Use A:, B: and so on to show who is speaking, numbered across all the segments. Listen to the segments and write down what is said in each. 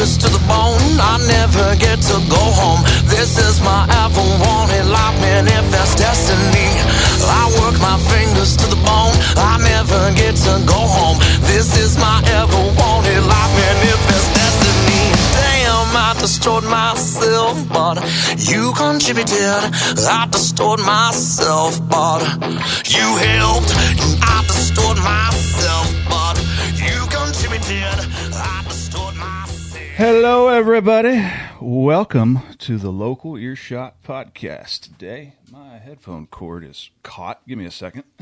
A: fingers to the bone. I never get to go home. This is my ever wanted life manifest destiny. I work my fingers to the bone. I never get to go home. This is my ever wanted life manifest destiny. Damn, I destroyed myself, but you contributed. I destroyed myself, but you helped. I destroyed myself,
B: Hello, everybody. Welcome to the Local Earshot Podcast. Today, my headphone cord is caught. Give me a second.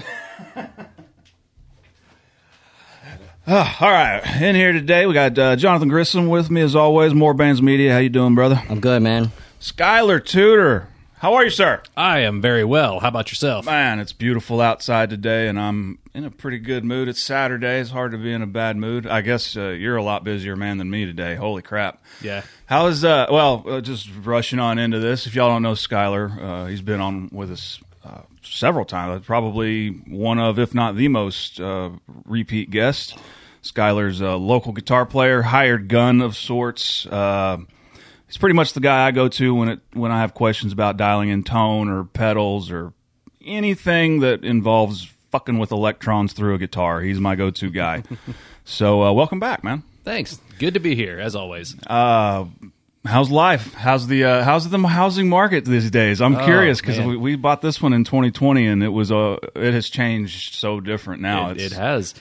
B: Ah, all right, in here today we got uh, Johnathan Grissom with me as always. More Bands Media. How you doing, brother?
C: I'm good, man.
B: Skyler Tuter. How are you, sir?
D: I am very well. How about yourself?
B: Man, it's beautiful outside today, and I'm in a pretty good mood. It's Saturday. It's hard to be in a bad mood. I guess uh, you're a lot busier man than me today. Holy crap!
D: Yeah.
B: How is uh? Well, uh, just rushing on into this. If y'all don't know Skyler, uh, he's been on with us uh, several times. Probably one of, if not the most, uh, repeat guest. Skyler's a local guitar player, hired gun of sorts. Uh, he's pretty much the guy I go to when it when I have questions about dialing in tone or pedals or anything that involves fucking with electrons through a guitar. He's my go-to guy. so, uh, welcome back, man.
D: Thanks. Good to be here, as always.
B: Uh, how's life? How's the uh, how's the housing market these days? I'm
D: Oh,
B: curious because we, we bought this one in 2020 and it was uh, it has changed so different now.
D: it,
B: It's-
D: it has.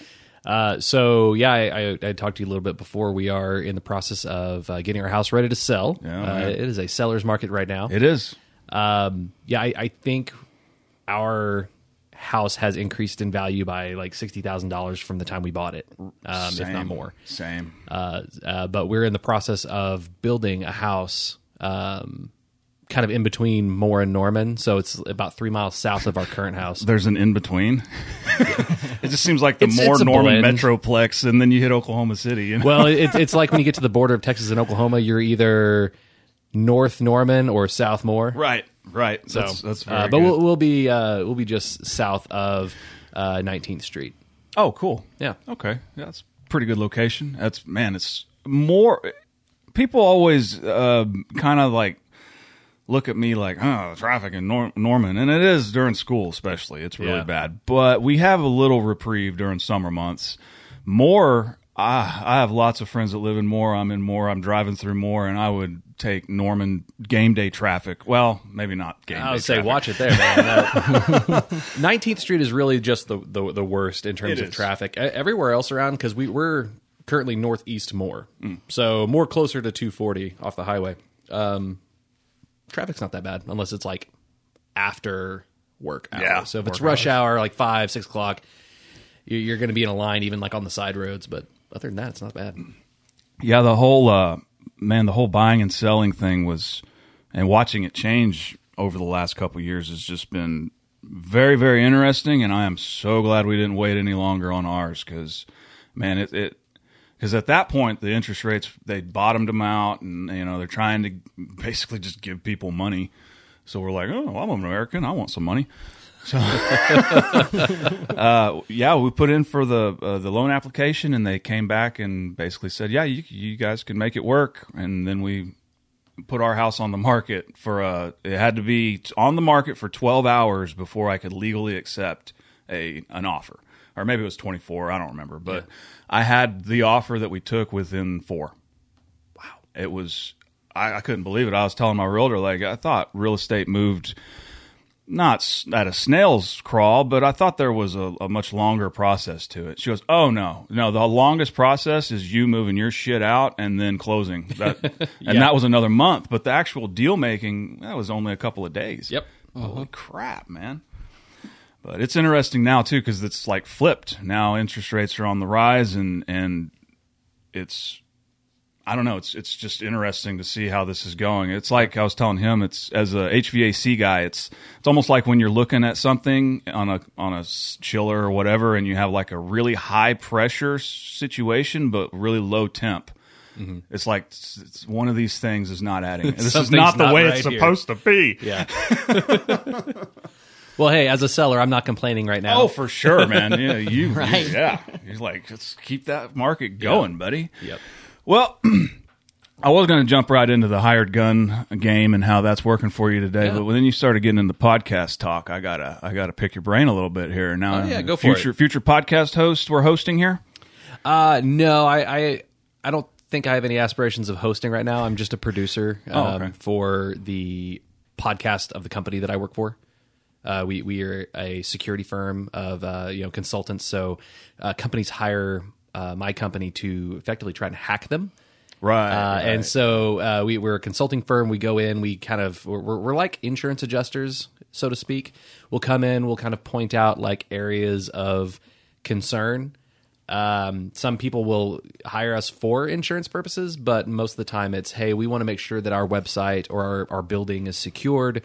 D: Uh, so yeah, I, I, I talked to you a little bit before. We are in the process of uh, getting our house ready to sell.
B: Yeah,
D: uh, it is a seller's market right now.
B: It is.
D: Um, yeah, I, I think our house has increased in value by like sixty thousand dollars from the time we bought it, um, if not more.
B: Same.
D: Uh, uh, but we're in the process of building a house, um, kind of in between Moore and Norman. So it's about three miles south of our current house.
B: There's an in between. it just seems like the
D: It's-
B: more
D: it's a
B: Norman
D: blend.
B: Metroplex, and then you hit Oklahoma City. You know?
D: well, it, it's like when you get to the border of Texas and Oklahoma, you're either North Norman or South Moore.
B: right, right.
D: So,
B: that's, that's very
D: uh, but
B: good.
D: we'll, we'll be uh, we'll be just south of uh, 19th Street.
B: oh, cool.
D: Yeah.
B: Okay, yeah, that's pretty good location. That's man, it's more. People always uh, kind of like look at me like, oh, traffic in Nor- Norman, and it is during school, especially. It's really
D: Yeah.
B: bad. But we have a little reprieve during summer months. More, I, I have lots of friends that live in Moore. I'm in Moore. I'm driving through Moore, and I would take Norman game day traffic. Well, maybe not game
D: I
B: day
D: would say
B: traffic.
D: watch it there, man. 19th Street is really just the, the, the worst in terms
B: It
D: of
B: is.
D: traffic. Everywhere else around, because we, we're currently northeast Moore.
B: Mm.
D: So more closer to 240 off the highway. Um, traffic's not that bad unless it's like after work hours.
B: Yeah,
D: so if it's
B: work
D: rush hour, like 5, 6 o'clock, you- you're going to be in a line even like on the side roads. But other than that, it's not bad.
B: Yeah, the whole uh, man, the whole buying and selling thing was, and watching it change over the last couple of years has just been very, very interesting. And I am so glad we didn't wait any longer on ours because, man, it it because at that point the interest rates they bottomed them out, and you know they're trying to basically just give people money. So we're like, oh, I'm an American, I want some money. So, uh, yeah, we put in for the uh, the loan application, and they came back and basically said, yeah, you you guys can make it work. And then we put our house on the market for uh it had to be on the market for 12 hours before I could legally accept a an offer. Or maybe it was 24, I don't remember, but I had the offer that we took within 4. Wow. It was I, I couldn't believe it. I was telling my realtor like I thought real estate moved not at a snail's crawl, but I thought there was a, a much longer process to it. She goes, "Oh no, no, the longest process is you moving your shit out and then closing." That, And that was another month, but the actual deal making that was only a couple of days.
D: Yep.
B: Holy uh-huh. crap, man! But it's interesting now too because it's like flipped. Now interest rates are on the rise, and and it's I don't know. It's it's just interesting to see how this is going. It's like I was telling him. It's as a HVAC guy. It's it's almost like when you're looking at something on a on a chiller or whatever, and you have like a really high pressure situation but really low temp. Mm-hmm. It's like it's, it's one of these things is not adding. This is not the
D: not
B: way
D: right
B: it's
D: here.
B: supposed to be.
D: Yeah. well, hey, as a seller, I'm not complaining right now.
B: Oh, for sure, man. Yeah, you,
C: Right.
B: you- yeah. You're like, let's keep that market going, buddy.
D: Yep.
B: Well, I was going to jump right into the hired gun game and how that's working for you today,
D: Yeah.
B: but then you started getting into podcast talk, I gotta I gotta pick your brain a little bit here. Now,
D: Oh, yeah, go for
B: future
D: it.
B: future podcast host we're hosting here.
D: Uh, no, I, I, I don't think I have any aspirations of hosting right now. I'm just a producer um,
B: Oh, okay.
D: for the podcast of the company that I work for. Uh, we we are a security firm of uh, you know consultants. So uh, companies hire uh, my company to effectively try and hack them.
B: Right,
D: Uh, And so uh, we, we're a consulting firm. We go in, we kind of, we're, we're we're like insurance adjusters, so to speak. We'll come in, we'll kind of point out like areas of concern. Um, some people will hire us for insurance purposes, but most of the time it's, hey, we want to make sure that our website or our, our building is secured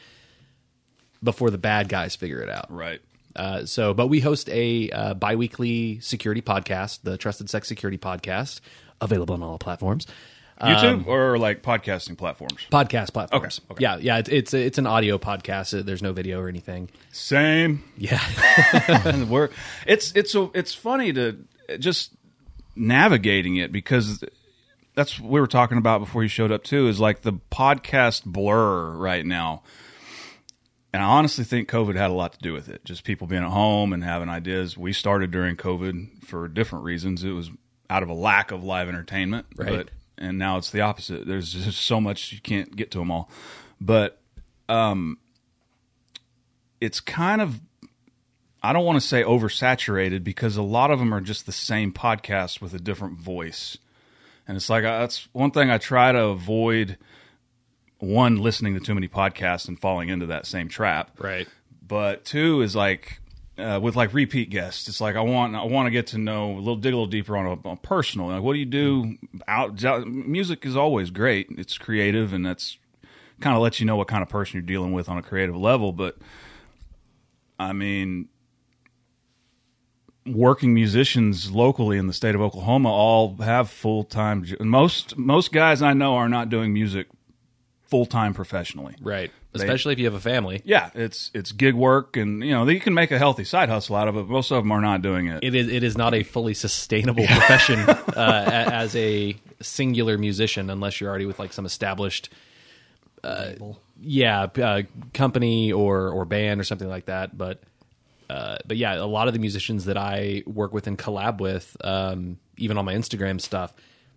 D: before the bad guys figure it out.
B: right.
D: Uh, so, but we host a uh, biweekly security podcast, the TrustedSec Security Podcast, available on all platforms.
B: YouTube or like podcasting platforms.
D: podcast platforms.
B: Okay, okay.
D: Yeah, yeah. It's it's it's an audio podcast. Uh, There's no video or anything.
B: Same.
D: Yeah,
B: we're it's it's so it's funny to just navigating it because that's what we were talking about before you showed up too is like the podcast blur right now. And I honestly think COVID had a lot to do with it. Just people being at home and having ideas. We started during COVID for different reasons. It was out of a lack of live entertainment,
D: Right.
B: but and now it's the opposite. There's just so much you can't get to them all. But um it's kind of I don't want to say oversaturated because a lot of them are just the same podcast with a different voice. And it's like uh, that's one thing I try to avoid one listening to too many podcasts and falling into that same trap.
D: right.
B: But two is like uh, with like repeat guests. It's like I want I want to get to know a little dig a little deeper on a, on personal. Like what do you do out, out? Music is always great. It's creative and that's kind of lets you know what kind of person you're dealing with on a creative level. But I mean, working musicians locally in the state of Oklahoma all have full time. Most most guys I know are not doing music full time professionally.
D: Right. Especially if you have a family.
B: Yeah, it's it's gig work, and you know you can make a healthy side hustle out of it. Most of them are not doing it.
D: It is it is not a fully sustainable profession uh, as a singular musician unless you're already with like some established uh, yeah uh, company or or band or something like that. But uh, but yeah, a lot of the musicians that I work with and collab with, um, even on my Instagram stuff,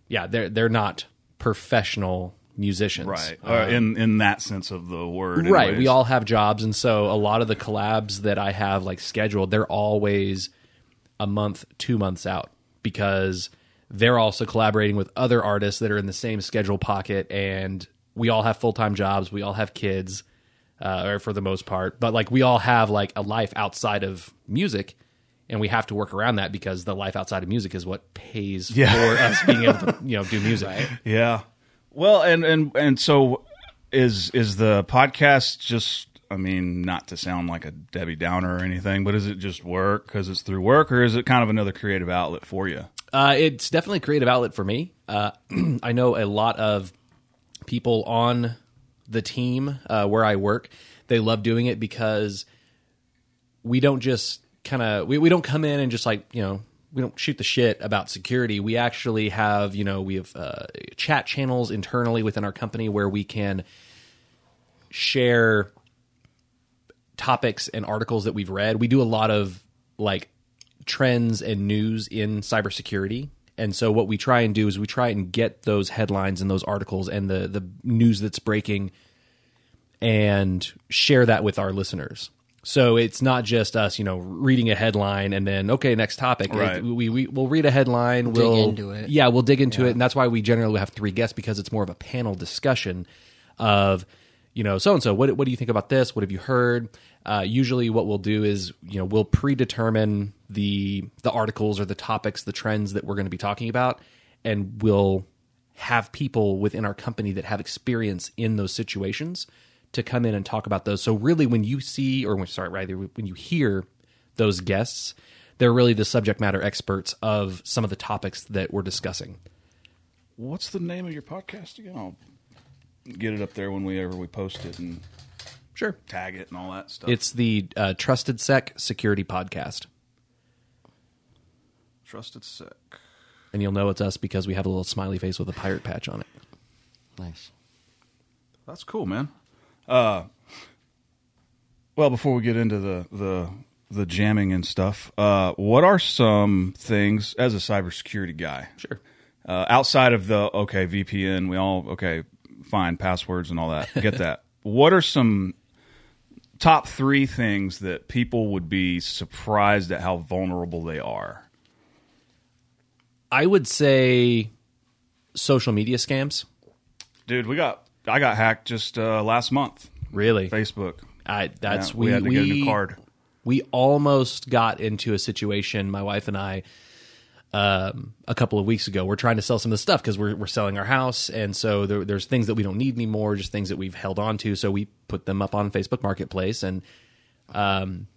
D: yeah, they're they're not professional musicians,
B: right, uh, in in that sense of the word.
D: right
B: anyways.
D: we all have jobs and so a lot of the collabs that i have like scheduled they're always a month two months out because they're also collaborating with other artists that are in the same schedule pocket and we all have full-time jobs we all have kids uh, or for the most part but like we all have like a life outside of music and we have to work around that because the life outside of music is what pays
B: Yeah.
D: for us being able to you know do music
B: Yeah. Well, and and and so is is the podcast just? I mean, not to sound like a Debbie Downer or anything, but is it just work because it's through work, or is it kind of another creative outlet for you?
D: Uh, it's definitely a creative outlet for me. Uh, I know a lot of people on the team uh, where I work. They love doing it because we don't just kind of we, we don't come in and just like you know we don't shoot the shit about security. We actually have you know we have uh, chat channels internally within our company where we can share topics and articles that we've read. We do a lot of like trends and news in cybersecurity. And so what we try and do is we try and get those headlines and those articles and the the news that's breaking and share that with our listeners. So it's not just us, you know, reading a headline and then okay, next topic.
B: Right.
D: It- we, we we'll read a headline,
C: Dig
D: we'll
C: into it.
D: Yeah, we'll dig into it, and that's why we generally have three guests because it's more of a panel discussion of you know so and so. What what do you think about this? What have you heard? Uh, usually, what we'll do is you know we'll predetermine the the articles or the topics, the trends that we're going to be talking about, and we'll have people within our company that have experience in those situations to come in and talk about those. So really, when you see or when, sorry, rather when you hear those guests, they're really the subject matter experts of some of the topics that we're discussing.
B: What's the name of your podcast again? I'll get it up there when we ever we post it and
D: Sure.
B: tag it and all that stuff.
D: It's the uh, TrustedSec Security Podcast.
B: TrustedSec.
D: And you'll know it's us because we have a little smiley face with a pirate patch on it.
C: Nice.
B: That's cool, man. Uh, well, before we get into the the the jamming and stuff, uh, what are some things as a cybersecurity guy?
D: Sure.
B: Uh, outside of the okay VPN, we all okay fine passwords and all that. Get that. what are some top three things that people would be surprised at how vulnerable they are?
D: I would say social media scams.
B: Dude, we got I got hacked just uh, last month.
D: Really,
B: Facebook.
D: I, that's
B: Yeah,
D: we,
B: we had to get a new card.
D: We almost got into a situation. My wife and I, um, a couple of weeks ago, we're trying to sell some of the stuff because we're we're selling our house, and so there, there's things that we don't need anymore, just things that we've held on to. So we put them up on Facebook Marketplace, and um,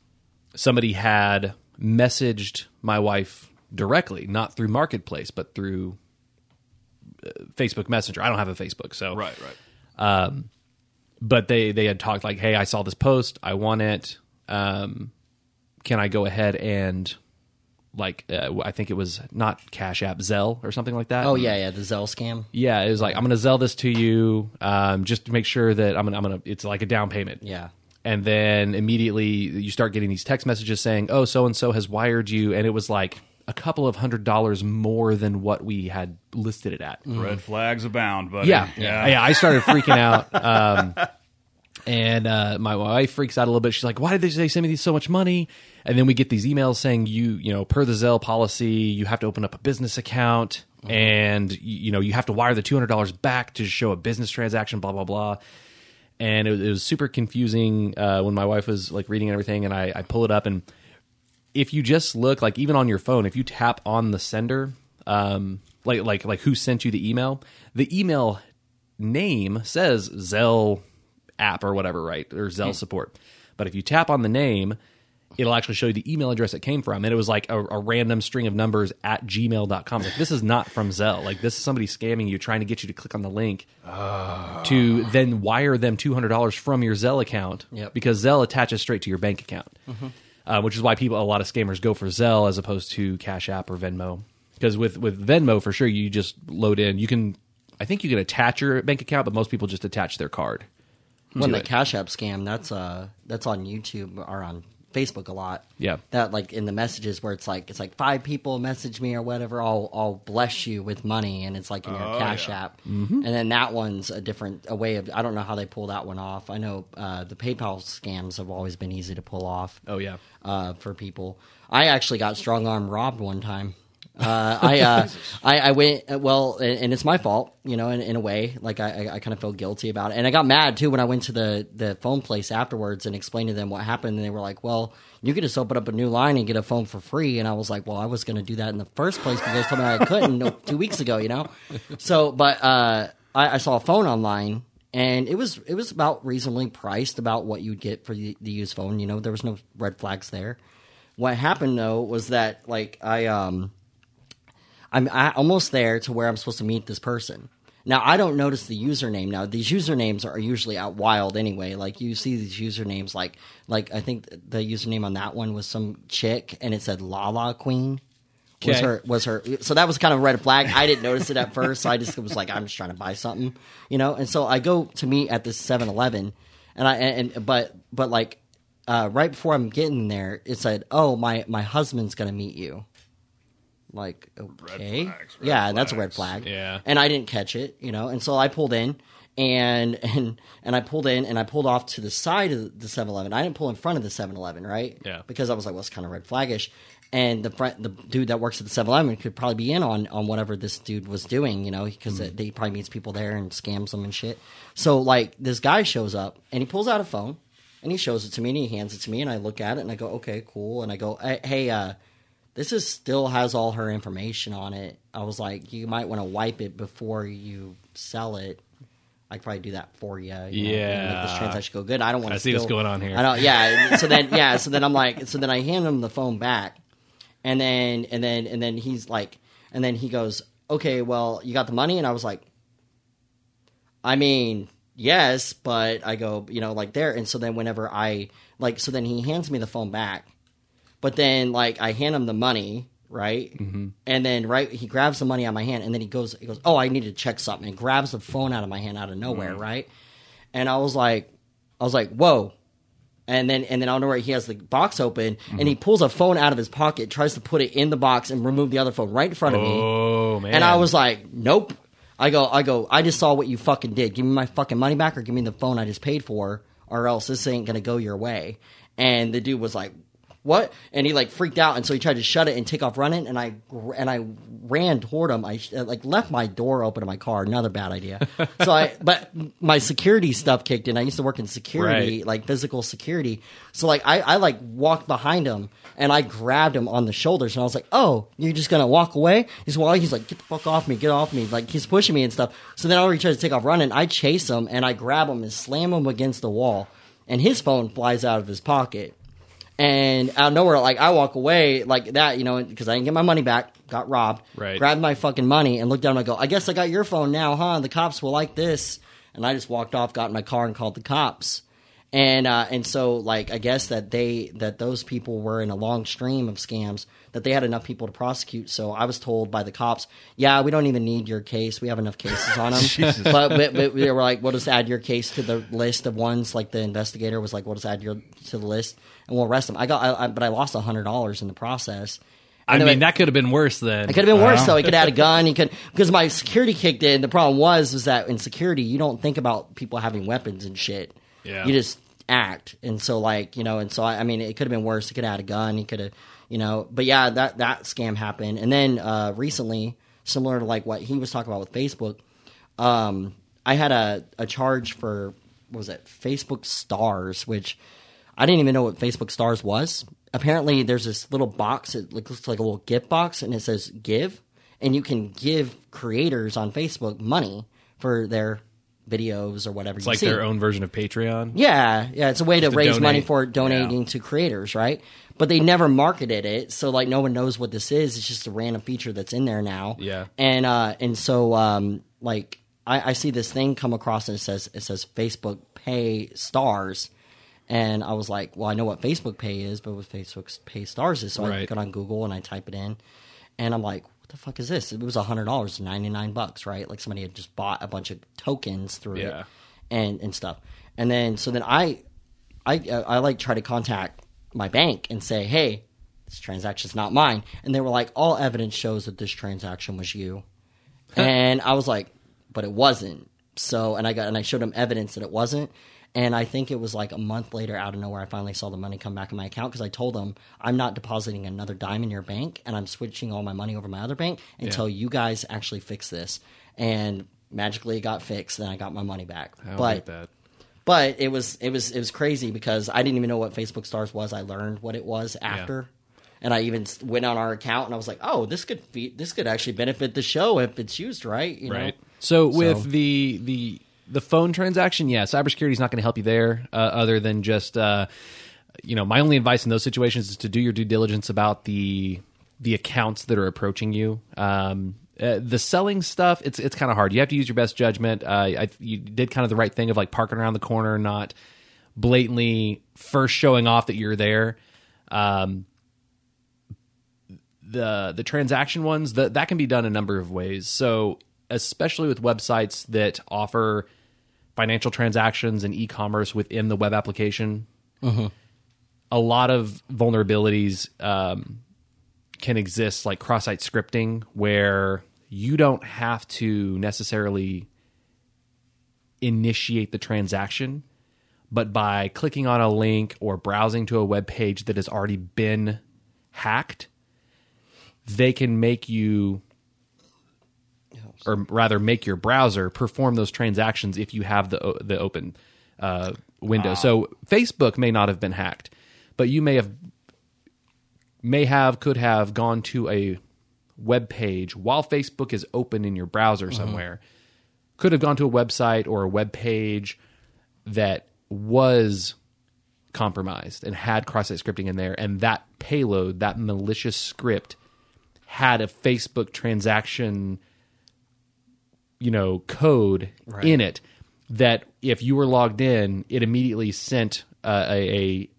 D: somebody had messaged my wife directly, not through Marketplace, but through uh, Facebook Messenger. I don't have a Facebook, so
B: Right, right.
D: But they they had talked like, "Hey, I saw this post. I want it. Um, can I go ahead and like uh, I think it was not Cash App, Zelle or something like that.
C: Oh yeah, yeah, the Zelle scam.
D: yeah. It was like I'm going to Zelle this to you, um, just to make sure that I'm gonna, I'm to. It's like a down payment.
C: Yeah.
D: And then immediately you start getting these text messages saying, "Oh, so and so has wired you," and it was like a couple of hundred dollars more than what we had listed it at.
B: Red flags abound, buddy.
D: Yeah, yeah, I started freaking out. Um, and uh, my wife freaks out a little bit. She's like, "Why did they they send me so much money?" And then we get these emails saying, "You, you know, per the Zelle policy, you have to open up a business account, and you, you know, you have to wire the two hundred dollars back to show a business transaction." Blah blah blah. And it, was- it was super confusing uh, when my wife was like reading everything, and I, I pull it up, and if you just look like even on your phone, if you tap on the sender, um, like like like who sent you the email, the email name says Zelle app or whatever, right? Or Zelle hmm. support. But if you tap on the name, it'll actually show you the email address it came from. And it was like a, a random string of numbers at gmail.com. Like, this is not from Zelle. Like, this is somebody scamming you, trying to get you to click on the link ah. to then wire them $200 from your Zelle account
C: Yep.
D: because Zelle attaches straight to your bank account. Mm-hmm. Uh, which is why people, a lot of scammers go for Zelle as opposed to Cash App or Venmo. Because with, with Venmo, for sure, you just load in. You can, I think you can attach your bank account, but most people just attach their card.
C: When the
D: it.
C: Cash App scam, that's uh that's on YouTube or on Facebook a lot.
D: Yeah.
C: That like in the messages where it's like it's like five people message me or whatever, I'll I'll bless you with money and it's like in your
B: Oh,
C: Cash
B: yeah.
C: App. And then that one's a different a way of I don't know how they pull that one off. I know uh, the PayPal scams have always been easy to pull off.
D: Oh, yeah.
C: uh, for people. I actually got strong arm robbed one time. Uh, I, uh, I I went well, and, and it's my fault, you know, in, in a way. Like I, I, kind of feel guilty about it, and I got mad too when I went to the the phone place afterwards and explained to them what happened, and they were like, "Well, you could just open up a new line and get a phone for free." And I was like, "Well, I was going to do that in the first place, you guys told me I couldn't two weeks ago, you know." So, but uh, I, I saw a phone online and it was it was about reasonably priced about what you'd get for the, the used phone. You know, there was no red flags there. What happened though was that like I um I'm I, almost there to where I'm supposed to meet this person. Now I don't notice the username. Now these usernames are usually out wild anyway. Like you see these usernames, like like I think the username on that one was some chick, and it said Lala Queen.
D: Okay.
C: Was her was her? So that was kind of a red flag. I didn't notice it at first. So I just was like, I'm just trying to buy something, you know. And so I go to meet at this 7-Eleven, and I and, but but like uh, right before I'm getting there, it said, "Oh my my husband's gonna meet you." Like okay,
B: flags, red
C: yeah, that's a red flag.
D: Yeah.
C: and I didn't catch it, you know. And so I pulled in, and and and I pulled in, and I pulled off to the side of the 7-Eleven. I didn't pull in front of the 7-Eleven, right?
D: Yeah.
C: because I was like, well, it's kind of red flaggish. And the front, the dude that works at the 7-Eleven could probably be in on, on whatever this dude was doing, you know, because he probably meets people there and scams them and shit. So like this guy shows up and he pulls out a phone and he shows it to me and he hands it to me and I look at it and I go, okay, cool. And I go, hey, hey uh, this is still has all her information on it. I was like, you might want to wipe it before you sell it. I could probably do that for you. you know, make this
D: Yeah.
C: transaction go good. I don't want to
D: see what's going on here.
C: I don't. Yeah. So then, yeah. So then I'm like, so then I hand him the phone back, and then and then and then he's like, and then he goes, okay, well, you got the money, and I was like, I mean, yes, but I go, you know, like there, and so then whenever I like, so then he hands me the phone back, but then like I hand him the money, right? Mm-hmm. And then right, he grabs the money out of my hand, and then he goes, he goes, "Oh, I need to check something," and grabs the phone out of my hand out of nowhere, right? And I was like, I was like, "Whoa." And then, and then I don't know where he has the box open, and he pulls a phone out of his pocket, tries to put it in the box, and remove the other phone right in front of me.
D: Oh man!
C: And I was like, nope. I go, I go, I just saw what you fucking did. Give me my fucking money back or give me the phone I just paid for, or else this ain't gonna go your way. And the dude was like, what? And he like freaked out, and so he tried to shut it and take off running. And I and I ran toward him. I uh, like left my door open in my car. Another bad idea. so I, but my security stuff kicked in. I used to work in security,
D: Right.
C: like physical security. So like I, I like walked behind him and I grabbed him on the shoulders and I was like, "Oh, you're just gonna walk away?" He's well, he's like, "Get the fuck off me, get off me!" Like he's pushing me and stuff. So then I already tries to take off running. I chase him and I grab him and slam him against the wall, and his phone flies out of his pocket. And out of nowhere, like I walk away like that, you know, because I didn't get my money back, got robbed.
D: Right.
C: Grabbed my fucking money and looked down. and I go, I guess I got your phone now, huh? The cops will like this. And I just walked off, got in my car, and called the cops. And uh, and so like I guess that they that those people were in a long stream of scams that they had enough people to prosecute. So I was told by the cops, yeah, we don't even need your case. We have enough cases on them. but, but, but they were like, we'll just add your case to the list of ones. Like the investigator was like, we'll just add your to the list and we'll arrest them. I got, I, I, but I lost a hundred dollars in the process.
D: I mean,
C: then-
D: that could have been worse than.
C: it could have been worse though. He could have had a gun. He could because my security kicked in. The problem was was that in security you don't think about people having weapons and shit.
D: Yeah.
C: You just act, and so like you know, and so I, I mean, it could have been worse. He could have had a gun. He could have, you know, but yeah, that that scam happened. And then uh, recently, similar to like what he was talking about with Facebook, um, I had a a charge for what was it Facebook Stars, which I didn't even know what Facebook Stars was. Apparently, there's this little box. It looks like a little gift box, and it says "Give," and you can give creators on Facebook money for their videos or whatever.
D: It's like
C: see.
D: their own version of Patreon.
C: Yeah, yeah, it's a way to
D: to
C: raise
D: donate.
C: money for donating to creators, right? But they never marketed it, so like no one knows what this is. It's just a random feature that's in there now.
D: Yeah.
C: and uh, and so um, like I, I see this thing come across and it says it says Facebook Pay Stars, and I was like, well, I know what Facebook Pay is, but what Facebook Pay Stars is. So I
D: Right.
C: go on Google and I type it in, and I'm like. What the fuck is this? It was hundred dollars, ninety nine bucks, right? Like somebody had just bought a bunch of tokens through
D: Yeah.
C: it and and stuff. And then so then I I I like try to contact my bank and say, "Hey, this transaction's not mine." And they were like, "All evidence shows that this transaction was you." and I was like, "But it wasn't." So, and I got and I showed them evidence that it wasn't. And I think it was like a month later, out of nowhere, I finally saw the money come back in my account because I told them I'm not depositing another dime in your bank, and I'm switching all my money over my other bank until you guys actually fix this. And magically, it got fixed, and I got my money back.
D: I don't
C: but
D: get that.
C: but it was it was it was crazy because I didn't even know what Facebook Stars was. I learned what it was after, and I even went on our account and I was like, "Oh, this could be this could actually benefit the show if it's used right." You know?
D: Right. So with
C: So-
D: the the the phone transaction, yeah, cybersecurity is not going to help you there, uh, other than just uh, you know, my only advice in those situations is to do your due diligence about the the accounts that are approaching you. Um, uh, the selling stuff, it's it's kind of hard. You have to use your best judgment. Uh, I, you did kind of the right thing of like parking around the corner, not blatantly first showing off that you're there. Um, the the transaction ones that that can be done a number of ways. So especially with websites that offer financial transactions and e-commerce within the web application, a lot of vulnerabilities um, can exist, like cross-site scripting, where you don't have to necessarily initiate the transaction, but by clicking on a link or browsing to a web page that has already been hacked, they can make you or rather make your browser perform those transactions if you have the the open uh, window. So Facebook may not have been hacked, but you may have may have could have gone to a web page while Facebook is open in your browser somewhere. Could have gone to a website or a web page that was compromised and had cross-site scripting in there, and that payload, that malicious script, had a Facebook transaction, you know, code in it that if you were logged in, it immediately sent uh, a, a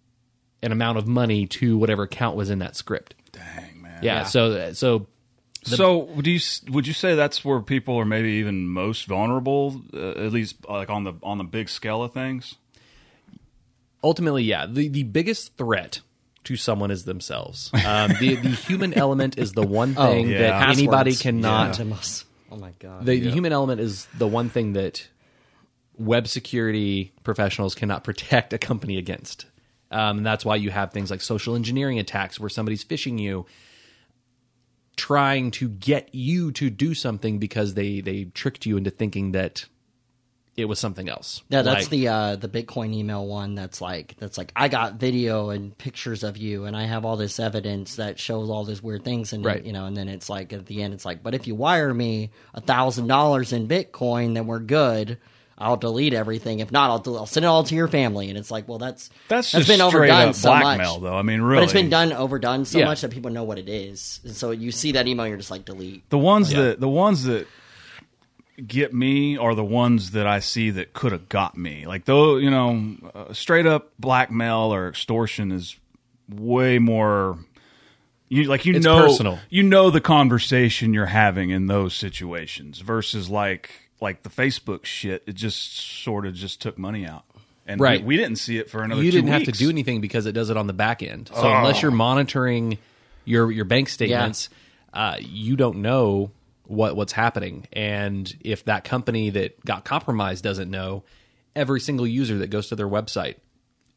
D: an amount of money to whatever account was in that script.
B: Dang man.
D: Yeah. So so
B: so would you would you say that's where people are maybe even most vulnerable, uh, at least like on the on the big scale of things?
D: ultimately, yeah, the the biggest threat to someone is themselves. Um, the the human element is the one thing
B: yeah.
D: that anybody cannot.
C: Phantom us. Oh my god.
D: The, the human element is the one thing that web security professionals cannot protect a company against. Um, and that's why you have things like social engineering attacks where somebody's phishing you, trying to get you to do something because they, they tricked you into thinking that it was something else.
C: Yeah, that's
D: Like-
C: the uh, the Bitcoin email one. That's like that's like I got video and pictures of you, and I have all this evidence that shows all these weird things, and
D: Right.
C: you know, and then it's like at the end, it's like, but if you wire me a thousand dollars in Bitcoin, then we're good. I'll delete everything. If not, I'll, del- I'll send it all to your family. And it's like, well, that's
B: That's
C: that's
B: just
C: been overdone
B: up
C: so
B: blackmail,
C: much.
B: though. I mean, really,
C: But it's been done overdone so
D: Yeah.
C: much that people know what it is, and so you see that email, you're just like delete.
B: The ones that the ones that get me are the ones that I see that could have got me. Like though, you know, uh, straight up blackmail or extortion is way more. You like you
D: It's
B: know
D: personal.
B: you know the conversation you're having in those situations versus like like the Facebook shit. It just sort of just took money out, and
D: Right.
B: we, we didn't see it for another.
D: you
B: two
D: didn't have to do anything because it does it on the back end. So unless you're monitoring your your bank statements, uh, you don't know what what's happening. And if that company that got compromised doesn't know, every single user that goes to their website,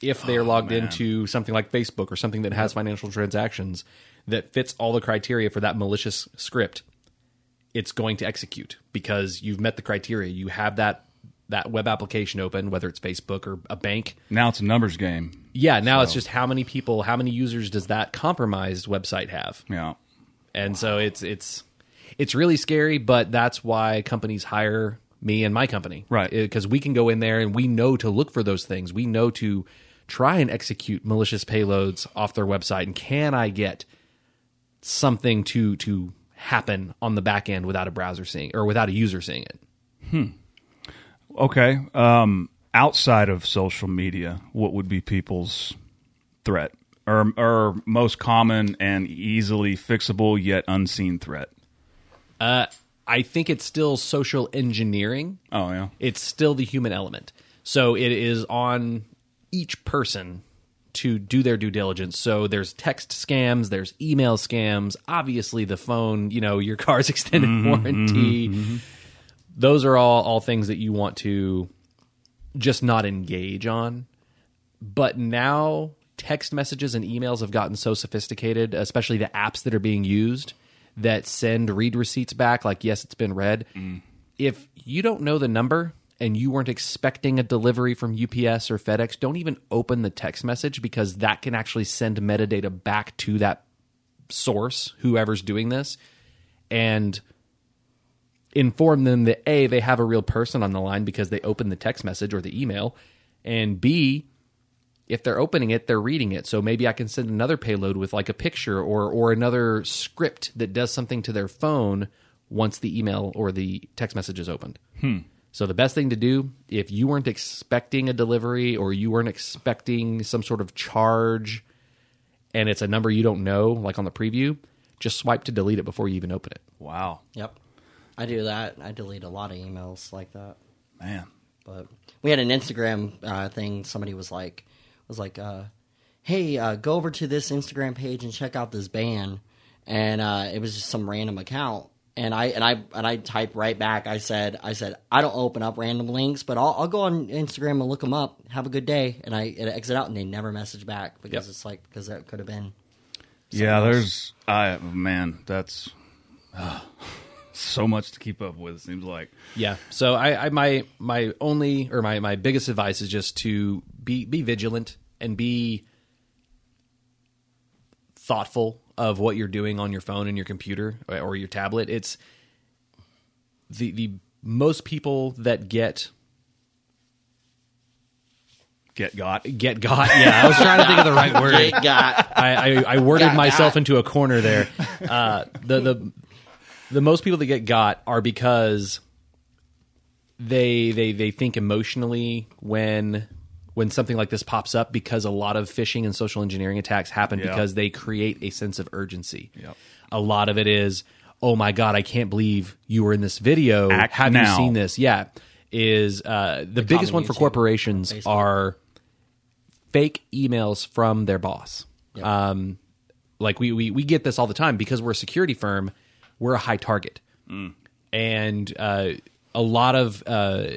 D: if they're oh, logged into something like Facebook or something that has financial transactions that fits all the criteria for that malicious script, it's going to execute because you've met the criteria. You have that that web application open, whether it's Facebook or a bank.
B: Now it's a numbers game.
D: Yeah, now it's just how many people, how many users does that compromised website have?
B: Yeah.
D: And so it's it's it's really scary, but that's why companies hire me and my company.
B: Right.
D: Because we can go in there and we know to look for those things. We know to try and execute malicious payloads off their website and can I get something to to happen on the back end without a browser seeing or without a user seeing it? Hmm.
B: Okay. Um, outside of social media, what would be people's threat or, or most common and easily fixable yet unseen threat?
D: Uh, I think it's still social engineering.
B: Oh yeah.
D: it's still the human element. So it is on each person to do their due diligence. So there's text scams, there's email scams, obviously the phone, you know, your car's extended mm-hmm, warranty. Mm-hmm, mm-hmm. Those are all all things that you want to just not engage on. But now text messages and emails have gotten so sophisticated, especially the apps that are being used that send read receipts back like yes, it's been read. Mm. If you don't know the number and you weren't expecting a delivery from UPS or FedEx, don't even open the text message because that can actually send metadata back to that source, whoever's doing this, and inform them that A, they have a real person on the line because they opened the text message or the email, and B, if they're opening it, they're reading it. So maybe I can send another payload with like a picture or or another script that does something to their phone once the email or the text message is opened. So the best thing to do if you weren't expecting a delivery or you weren't expecting some sort of charge and it's a number you don't know like on the preview, just swipe to delete it before you even open it.
B: Wow.
C: Yep, I do that. I delete a lot of emails like that.
B: Man.
C: But we had an Instagram uh, thing. Somebody was like, was like, uh, "Hey, uh, go over to this Instagram page and check out this band." And uh, it was just some random account. And I and I and I typed right back. I said, I said, I don't open up random links, but I'll, I'll go on Instagram and look them up. Have a good day. And I it exit out, and they never message back because
D: Yep.
C: it's like because that could have been.
B: Yeah,
C: else.
B: there's I man, that's so much to keep up with. It seems like
D: Yeah. So I, I my my only or my my biggest advice is just to be be vigilant and be thoughtful of what you're doing on your phone and your computer or, or your tablet. It's the the most people that get
B: get got.
D: get got. Yeah, I was trying to think of the right word.
C: It got
D: I, I, I worded
C: Got
D: myself
C: got.
D: into a corner there. Uh, the the the most people that get got are because they they they think emotionally when when something like this pops up because a lot of phishing and social engineering attacks happen
B: Yeah.
D: because they create a sense of urgency.
B: Yep.
D: A lot of it is, oh my god, I can't believe you were in this video.
B: Act
D: Have
B: now.
D: you seen this? Yeah, is uh, the, biggest one for
C: YouTube,
D: corporations
C: Facebook.
D: are fake emails from their boss.
C: Yep.
D: Um, like we, we we get this all the time because we're a security firm. We're a high target, and uh, a lot of uh,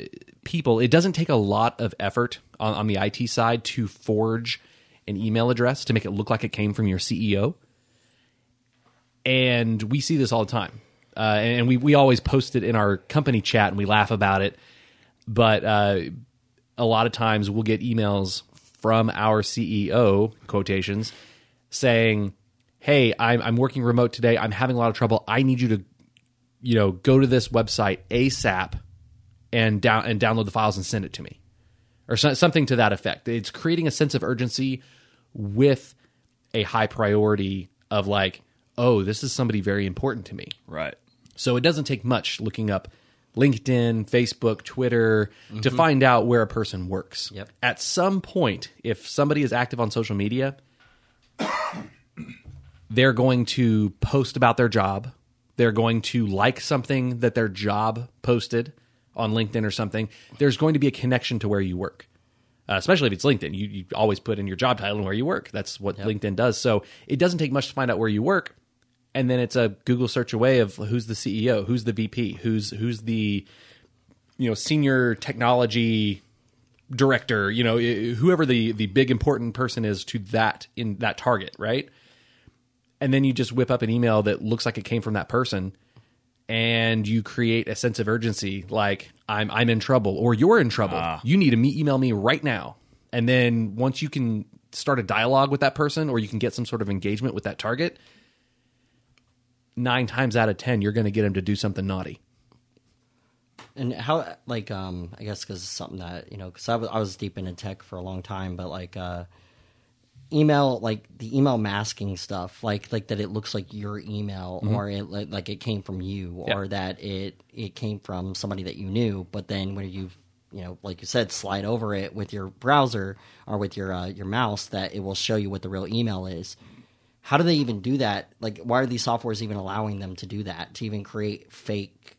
D: people. It doesn't take a lot of effort on, on the IT side to forge an email address to make it look like it came from your CEO. And we see this all the time, uh, and we we always post it in our company chat and we laugh about it. But uh, a lot of times we'll get emails from our CEO quotations saying, "Hey, I'm I'm working remote today. I'm having a lot of trouble. I need you to, you know, go to this website ASAP and down and download the files and send it to me." Or so, something to that effect. It's creating a sense of urgency with a high priority of like, "Oh, this is somebody very important to me."
B: Right.
D: So it doesn't take much looking up LinkedIn, Facebook, Twitter to mm-hmm. find out where a person works.
C: Yep.
D: At some point, if somebody is active on social media, they're going to post about their job. They're going to like something that their job posted on LinkedIn or something. There's going to be a connection to where you work. Uh, especially if it's LinkedIn, you, you always put in your job title and where you work. That's what LinkedIn does. So it doesn't take much to find out where you work and then it's a Google search away of who's the CEO, who's the VP, who's who's the you know senior technology director, you know whoever the the big important person is to that in that target, right? And then you just whip up an email that looks like it came from that person, and you create a sense of urgency, like I'm I'm in trouble or you're in trouble. You need to me- email me right now. And then once you can start a dialogue with that person, or you can get some sort of engagement with that target nine times out of ten you're going to get them to do something naughty.
C: And how, like, um, I guess because it's something that you know, because I was I was deep into tech for a long time, but like, uh, email, like the email masking stuff, like like that it looks like your email or it like, like it came from you,
D: Yeah.
C: or that it it came from somebody that you knew, but then when you you know, like you said, slide over it with your browser or with your uh, your mouse, that it will show you what the real email is. How do they even do that? Like, why are these softwares even allowing them to do that? To even create fake,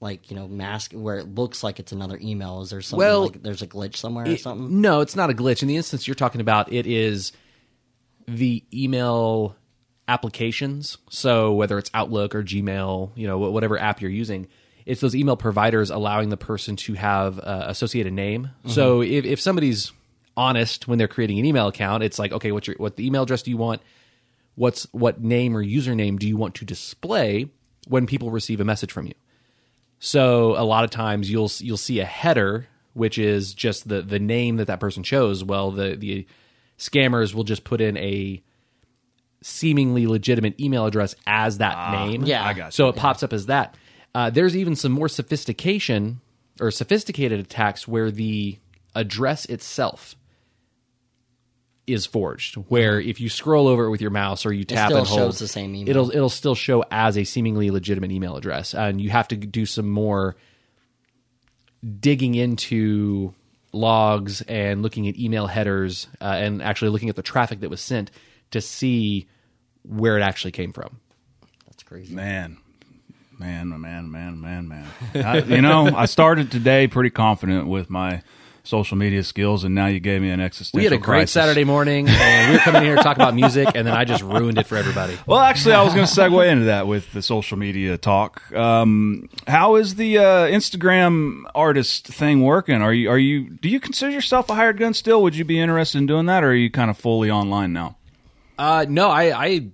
C: like you know, mask where it looks like it's another email? Is there something
D: Well,
C: like there's a glitch somewhere or something?
D: No, it's not a glitch. In the instance you're talking about, it is the email applications. So whether it's Outlook or Gmail, you know, whatever app you're using, it's those email providers allowing the person to have uh, associate a name. So if, if somebody's honest when they're creating an email account, it's like, okay, what's your what the email address do you want? What's what name or username do you want to display when people receive a message from you? So a lot of times you'll you'll see a header, which is just the the name that that person chose. Well, the the scammers will just put in a seemingly legitimate email address as that name.
C: Yeah.
B: I got you.
D: So it pops up as that. Uh, there's even some more sophistication or sophisticated attacks where the address itself is forged. Where if you scroll over it with your mouse or you tap
C: still
D: and hold,
C: shows the same email.
D: It'll it'll still show as a seemingly legitimate email address, and you have to do some more digging into logs and looking at email headers uh, and actually looking at the traffic that was sent to see where it actually came from.
C: That's crazy.
B: Man, man, man, man, man, man. I, you know, I started today pretty confident with my social media skills, and now you gave me an existential.
D: We had a great
B: crisis.
D: Saturday morning, and we were coming here to talk about music, and then I just ruined it for everybody.
B: Well, actually, I was going to segue into that with the social media talk. Um, how is the uh, Instagram artist thing working? Are you are you do you consider yourself a hired gun still? Would you be interested in doing that, or are you kind of fully online now?
D: Uh, no, I, I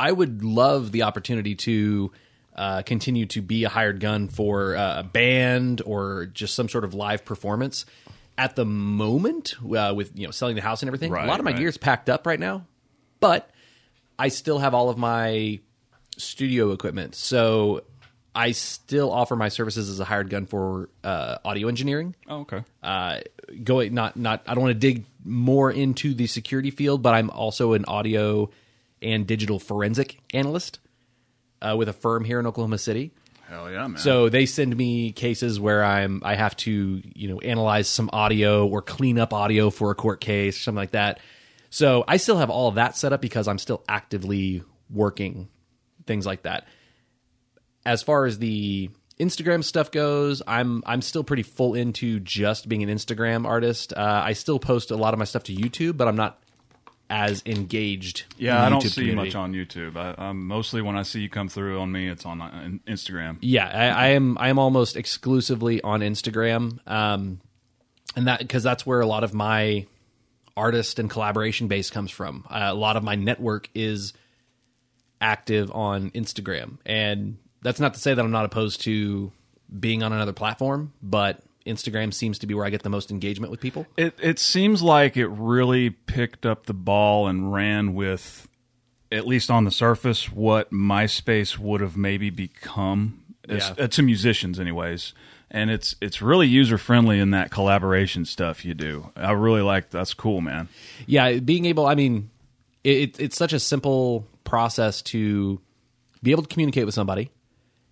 D: I would love the opportunity to uh, continue to be a hired gun for uh, a band or just some sort of live performance. At the moment, uh, with you know selling the house and everything,
B: Right,
D: a lot of my
B: right.
D: is packed up right now, but I still have all of my studio equipment, so I still offer my services as a hired gun for uh, audio engineering
B: Oh, okay.
D: uh, going not not I don't want to dig more into the security field, but I'm also an audio and digital forensic analyst uh, with a firm here in Oklahoma City.
B: Hell yeah, man.
D: So they send me cases where I'm I have to you know analyze some audio or clean up audio for a court case or something like that. So I still have all of that set up because I'm still actively working things like that. As far as the Instagram stuff goes, I'm I'm still pretty full into just being an Instagram artist. Uh, I still post a lot of my stuff to YouTube, but I'm not as engaged.
B: Yeah, I don't
D: YouTube
B: see
D: community.
B: much on YouTube. I, I'm mostly when I see you come through on me, it's on uh, Instagram.
D: Yeah, I, I am. I am almost exclusively on Instagram, um, and that because that's where a lot of my artist and collaboration base comes from. Uh, a lot of my network is active on Instagram, and that's not to say that I'm not opposed to being on another platform, but Instagram seems to be where I get the most engagement with people.
B: It it seems like it really picked up the ball and ran with, at least on the surface, what MySpace would have maybe become as-
D: Yeah.
B: uh, to musicians, anyways. And it's it's really user friendly in that collaboration stuff you do. I really like that's cool, man.
D: yeah, being able, I mean, it, it's such a simple process to be able to communicate with somebody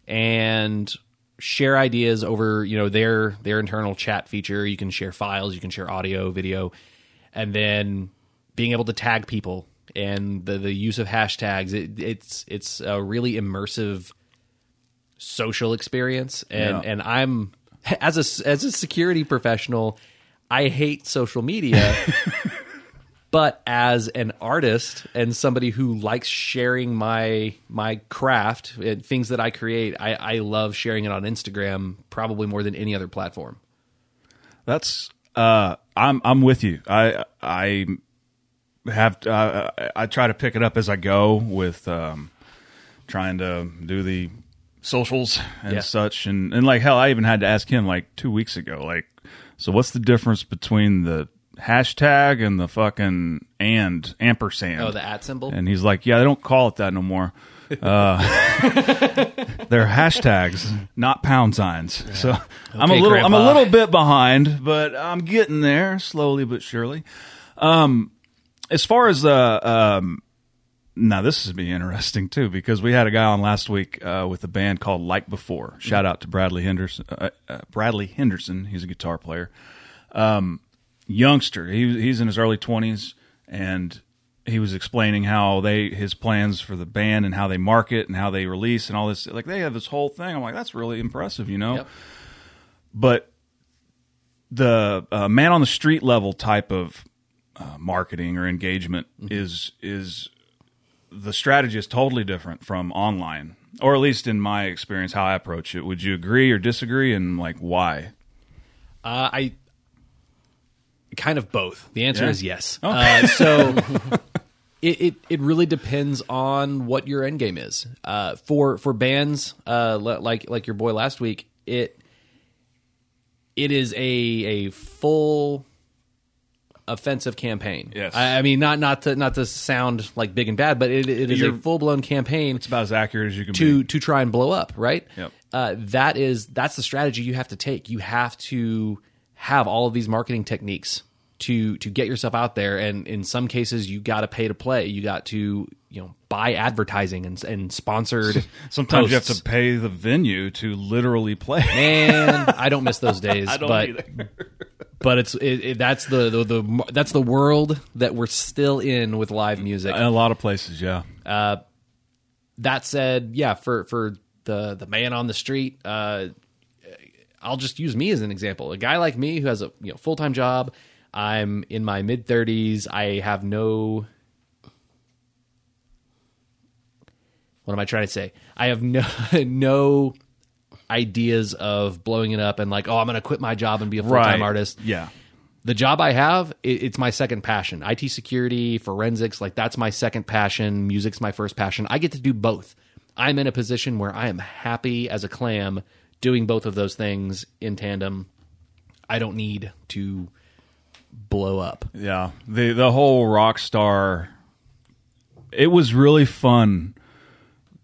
D: and share ideas over, you know, their their internal chat feature. You can share files, you can share audio, video, and then being able to tag people and the the use of hashtags. It, it's it's a really immersive social experience and
B: Yeah.
D: and I'm as a as a security professional I hate social media but as an artist and somebody who likes sharing my my craft and things that I create I, I love sharing it on Instagram probably more than any other platform
B: That's uh, I'm I'm with you. I I have uh, I try to pick it up as I go with um, trying to do the socials and
D: Yeah.
B: such, and and like hell, I even had to ask him like two weeks ago, like, so what's the difference between the hashtag and the fucking and ampersand?
D: oh the at symbol
B: And he's like, yeah, they don't call it that no more. Uh, they're hashtags, not pound signs. So I'm a
D: Okay,
B: little, I'm a little bit behind, but I'm getting there slowly but surely. Um, as far as uh, um, now this is be interesting too because we had a guy on last week uh, with a band called Like Before. Shout out to Bradley Henderson. Uh, uh, Bradley Henderson, he's a guitar player youngster. He he's in his early twenties, and he was explaining how they his plans for the band and how they market and how they release and all this. Like they have this whole thing. I'm like, that's really impressive, you know.
D: Yep.
B: But the uh, man on the street level type of uh, marketing or engagement is is the strategy is totally different from online, or at least in my experience, how I approach it. Would you agree or disagree, and like why?
D: Uh, I kind of both. The answer
B: Yeah?
D: is yes. Uh, so it, it it really depends on what your end game is. Uh, for for bands uh, like like your boy last week, it it is a a full offensive campaign.
B: Yes.
D: I, I mean not not to not to sound like big and bad, but it, it is a
B: You're-
D: full blown campaign
B: It's about as accurate as you can
D: to
B: be.
D: to try and blow up, right?
B: Yep.
D: Uh, that is that's the strategy you have to take. You have to have all of these marketing techniques to to get yourself out there, and in some cases, you got to pay to play. You got to you know buy advertising and and sponsored.
B: Sometimes you have to pay the venue to literally play.
D: And I don't miss those days,
B: I don't
D: but
B: either.
D: but it's it, it, that's the, the the that's the world that we're still in with live music.
B: In a lot of places, yeah.
D: uh, that said, yeah, for for the the man on the street, uh, I'll just use me as an example. A guy like me who has a you know full time job. I'm in my mid thirties. I have no. What am I trying to say? I have no no ideas of blowing it up and like, oh, I'm going to quit my job and be a full time artist
B: Yeah.
D: the job I have, it, it's my second passion. IT security, forensics, like that's my second passion. Music's my first passion. I get to do both. I'm in a position where I am happy as a clam doing both of those things in tandem. I don't need to blow up.
B: Yeah. The the whole rock star it was really fun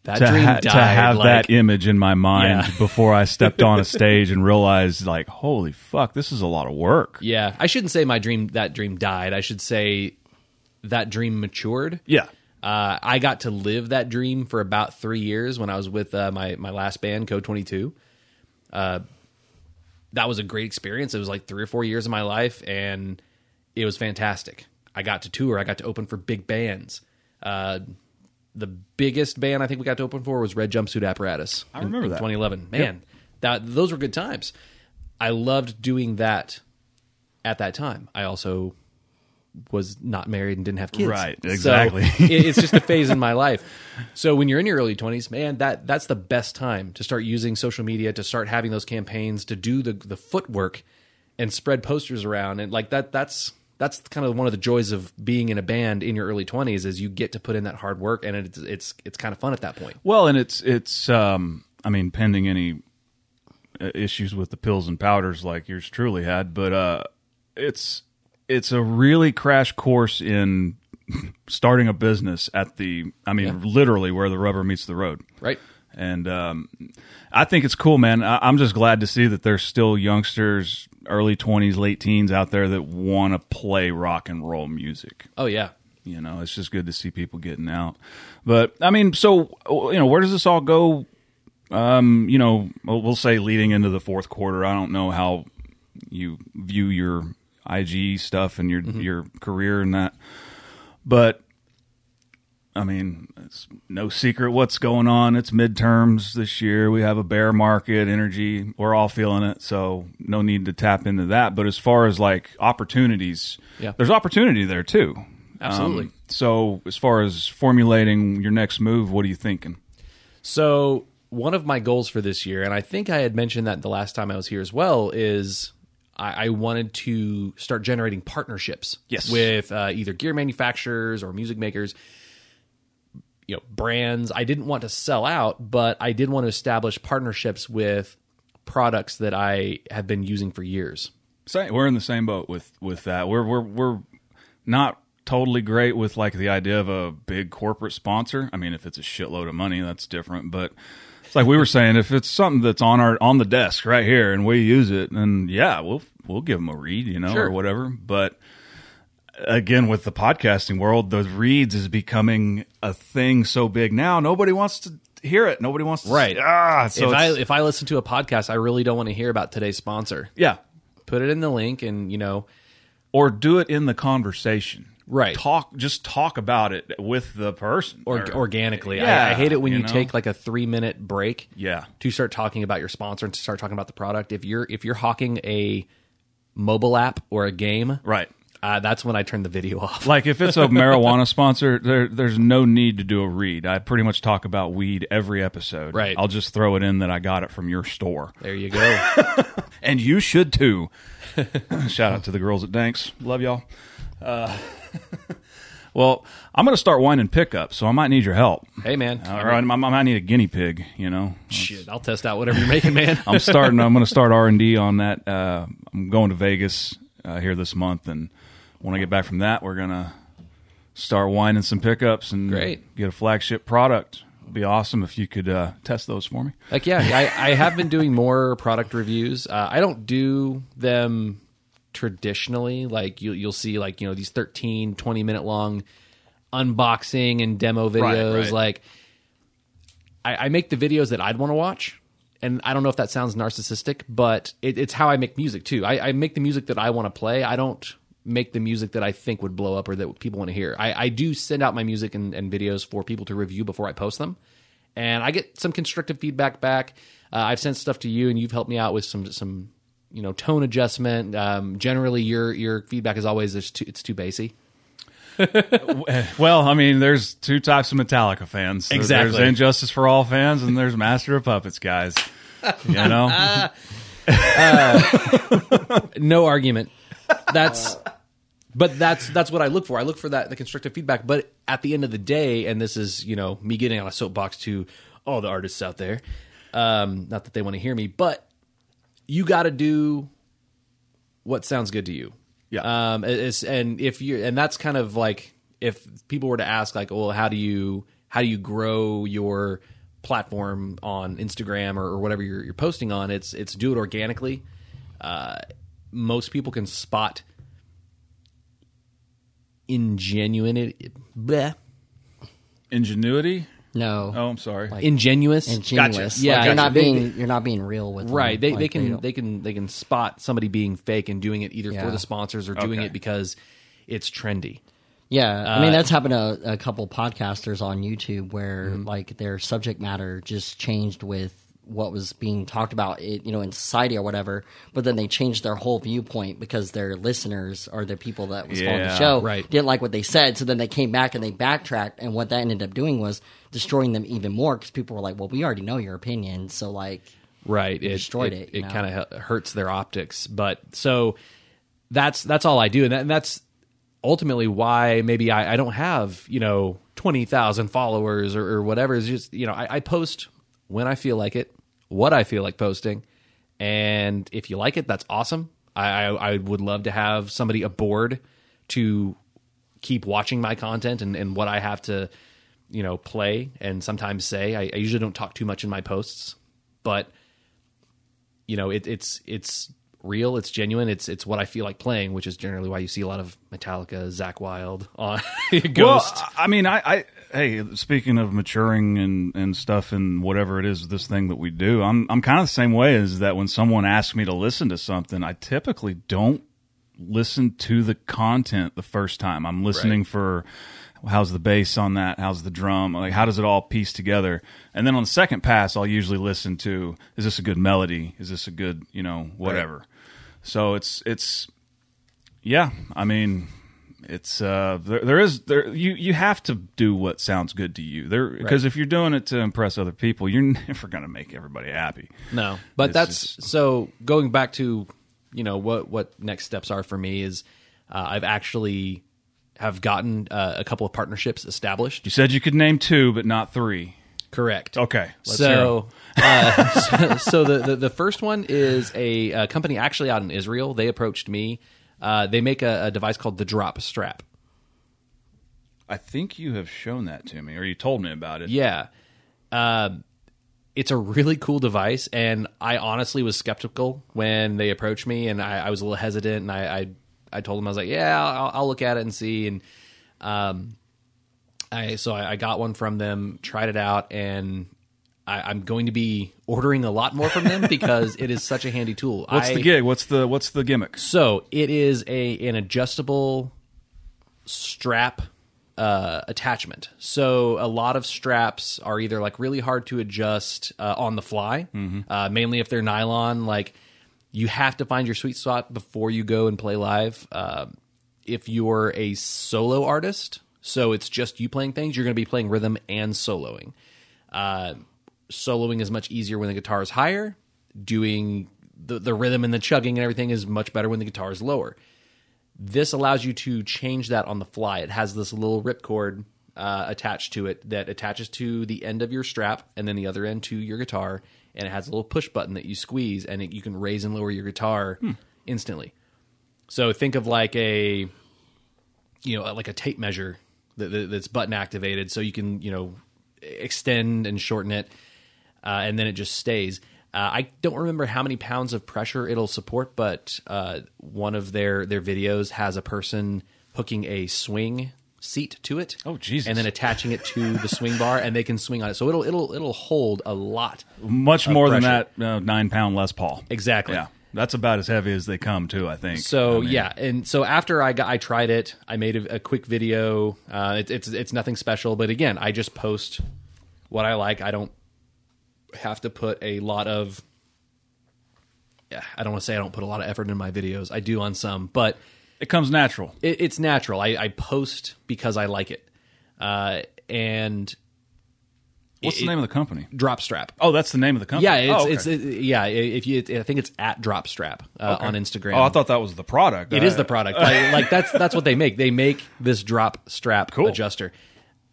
D: That
B: to,
D: dream
B: ha-
D: died.
B: to have
D: like,
B: that image in my mind
D: Yeah.
B: before I stepped on a stage and realized like, holy fuck, this is a lot of work.
D: yeah, I shouldn't say my dream that dream died. I should say that dream matured.
B: Yeah.
D: Uh, I got to live that dream for about three years when I was with uh, my my last band, Code Twenty Two. Uh, that was a great experience. It was like three or four years of my life, and it was fantastic. I got to tour. I got to open for big bands. Uh, the biggest band I think we got to open for was Red Jumpsuit Apparatus. I
B: remember that.
D: 2011. Man, that those were good times. I loved doing that at that time. I also was not married and didn't have kids.
B: Right,
D: So
B: exactly.
D: it- it's just a phase in my life. So when you're in your early 20s, man, that that's the best time to start using social media, to start having those campaigns, to do the the footwork and spread posters around and like that that's that's kind of one of the joys of being in a band in your early 20s is you get to put in that hard work and it's it's it's kind of fun at that point.
B: Well, and it's it's um I mean pending any uh, issues with the pills and powders like yours truly had, but uh it's it's a really crash course in starting a business at the I mean literally where the rubber meets the road.
D: Right?
B: And um, I think it's cool, man. I, I'm just glad to see that there's still youngsters, early 20s, late teens out there that want to play rock and roll music.
D: Oh yeah.
B: You know, it's just good to see people getting out. But I mean, so you know, where does this all go? Um, you know, we'll we'll say leading into the fourth quarter. I don't know how you view your IG stuff and your your career and that, but I mean, it's no secret what's going on. It's midterms this year. We have a bear market, energy. We're all feeling it, so no need to tap into that. But as far as like opportunities,
D: Yeah.
B: there's opportunity there too.
D: Absolutely.
B: Um, so as far as formulating your next move, what are you thinking?
D: So one of my goals for this year, and I think I had mentioned that the last time I was here as well, is I, I wanted to start generating partnerships
B: Yes.
D: with uh, either gear manufacturers or music makers. You know, brands. I didn't want to sell out, but I did want to establish partnerships with products that I have been using for years.
B: Same, we're in the same boat with with that. We're we're we're not totally great with like the idea of a big corporate sponsor. I mean, if it's a shitload of money, that's different. But it's like we were saying, if it's something that's on our on the desk right here and we use it, then yeah, we'll we'll give them a read, you know,
D: Sure.
B: or whatever. But again, with the podcasting world, the reads is becoming a thing so big now. Nobody wants to hear it. Nobody wants to
D: Right.
B: Ah, so
D: if I if I listen to a podcast, I really don't want to hear about today's sponsor.
B: yeah,
D: Put it in the link, and you know,
B: or do it in the conversation.
D: Right.
B: Talk just talk about it with the person.
D: or,
B: Or-
D: organically.
B: Yeah,
D: I, I hate it when you,
B: you know?
D: take like a three minute break.
B: Yeah.
D: To start talking about your sponsor and to start talking about the product. If you're if you're hawking a mobile app or a game,
B: Right.
D: uh, that's when I turn the video off.
B: Like if it's a marijuana sponsor, there, there's no need to do a read. I pretty much talk about weed every episode.
D: Right.
B: I'll just throw it in that I got it from your store,
D: There you go.
B: and you should too. Shout out to the girls at Danks. Love y'all. Uh, well, I'm going to start winding pickup, so I might need your help.
D: hey man,
B: Or I, I might need a guinea pig. You know.
D: shit, I'll test out whatever you're making, man.
B: I'm starting. I'm going to start R and D on that. Uh, I'm going to Vegas uh, here this month, and when I get back from that, we're gonna start winding some pickups and
D: Great.
B: get a flagship product. It'd be awesome if you could uh, test those for me.
D: Like yeah, I, I have been doing more product reviews. Uh, I don't do them traditionally. Like you, you'll see like you know these 13, 20 minute long unboxing and demo videos.
B: right.
D: Like I, I make the videos that I'd want to watch. And I don't know if that sounds narcissistic, but it, it's how I make music too. I, I make the music that I want to play. I don't make the music that I think would blow up or that people want to hear. I, I do send out my music and, and videos for people to review before I post them and I get some constructive feedback back. Uh, I've sent stuff to you, and you've helped me out with some some you know tone adjustment. Um, generally, your your feedback is always it's too, it's too bassy.
B: Well, I mean, there's two types of Metallica fans.
D: Exactly.
B: There's And Justice for All fans, and there's Master of Puppets guys. You know,
D: No argument. That's but that's that's what I look for. I look for that the constructive feedback. But at the end of the day, and this is you know me getting on a soapbox to all the artists out there. Um, not that they want to hear me, but you got to do what sounds good to you.
B: Yeah.
D: Um, it's, and if you and that's kind of like if people were to ask like, well, how do you how do you grow your platform on Instagram or, or whatever you're, you're posting on? It's it's do it organically. Uh, most people can spot ingenuity, bleh,
B: ingenuity.
C: No.
B: Oh, I'm sorry.
D: ingenuous,
C: Ingenuous.
D: Yeah,
C: Like, you're not being you're not being real with them.
D: right they,
C: Like,
D: they can
C: don't-
D: they can they can spot somebody being fake and doing it either for the sponsors or doing
B: Okay.
D: it because it's trendy
C: Yeah, I
D: Uh,
C: mean that's happened to a couple podcasters on YouTube where
D: Mm-hmm.
C: like their subject matter just changed with what was being talked about, you know, in society or whatever. But then they changed their whole viewpoint because their listeners or the people that was following the show
D: right.
C: didn't like what they said. So then they came back and they backtracked, and what that ended up doing was destroying them even more because people were like, "Well, we already know your opinion, so like."
D: right it
C: destroyed
D: it,
C: it, know?
D: kind of hurts their optics but so that's that's all i do and, that, and that's ultimately why maybe I, I don't have you know 20000 followers or, or whatever is just you know I, I post when i feel like it what i feel like posting. And if you like it that's awesome. I i, I would love to have somebody aboard to keep watching my content and, and what i have to you know play and sometimes say. I, I usually don't talk too much in my posts but you know it, it's it's real it's genuine it's it's what i feel like playing which is generally why you see a lot of metallica Zakk Wylde on ghost.
B: Well, I mean, I, I hey, speaking of maturing and, and stuff and whatever it is, this thing that we do, I'm I'm kind of the same way. Is that when someone asks me to listen to something, I typically don't listen to the content the first time. I'm listening
D: Right.
B: for how's the bass on that, how's the drum, like how does it all piece together, and then on the second pass, I'll usually listen to is this a good melody, is this a good you know whatever. So it's it's yeah, I mean, it's uh, there, there is there you you have to do what sounds good to you there because if you're doing it to impress other people, you're never gonna make everybody happy.
D: No, but
B: It's
D: that's
B: just-
D: so going back to you know what what next steps are for me is uh, I've actually have gotten uh, a couple of partnerships established.
B: You said you could name two, but not three.
D: Correct.
B: Okay,
D: so, uh, so, so the, the the first one is a, uh company actually out in Israel. They approached me. Uh, they make a, a device called the Drop Strap.
B: I think you have shown that to me, or you told me about it.
D: Yeah. Um, it's a really cool device, and I honestly was skeptical when they approached me, and I, I was a little hesitant, and I, I, I told them I was like, yeah, I'll, I'll look at it and see, and um, I so I, I got one from them, tried it out, and I, I'm going to be ordering a lot more from them because it is such a handy tool.
B: What's
D: I-
B: the gig? What's the what's the gimmick?
D: so it is a an adjustable strap uh, attachment. So a lot of straps are either like really hard to adjust uh, on the fly, uh, mainly if they're nylon. Like you have to find your sweet spot before you go and play live. Uh, if you're a solo artist, so it's just you playing things, you're going to be playing rhythm and soloing. Soloing is much easier when the guitar is higher. Doing the, the rhythm and the chugging and everything is much better when the guitar is lower. This allows you to change that on the fly. It has this little ripcord uh, attached to it that attaches to the end of your strap and then the other end to your guitar. And it has a little push button that you squeeze and it, you can raise and lower your guitar instantly. So think of like a, you know, like a tape measure that, that, that's button activated, so you can you know extend and shorten it, uh, and then it just stays. Uh, I don't remember how many pounds of pressure it'll support, but uh, one of their their videos has a person hooking a swing seat to it.
B: Oh, Jesus.
D: And then attaching it to the swing bar, and they can swing on it. So it'll it'll it'll hold a lot.
B: Much more than that uh, nine pound Les Paul.
D: Exactly.
B: Yeah, that's about as heavy as they come too. I think.
D: So
B: I mean,
D: yeah, and so after I got, I tried it. I made a, a quick video. Uh, it, it's it's nothing special, but again, I just post what I like. I don't have to put a lot of. Yeah, I don't want to say I don't put a lot of effort in my videos. I do on some, but
B: it comes natural.
D: it, it's natural. I, I post because I like it, uh, and
B: What's
D: it-
B: the name of the company?
D: Drop Strap.
B: Oh, that's the name of the company.
D: Yeah, it's
B: Oh, okay.
D: it's it, yeah. If you, I think it's at Drop Strap uh, on Instagram.
B: Oh, I thought that was the product.
D: It
B: Uh,
D: is the product. like, like that's that's what they make. They make this drop strap
B: Cool.
D: adjuster,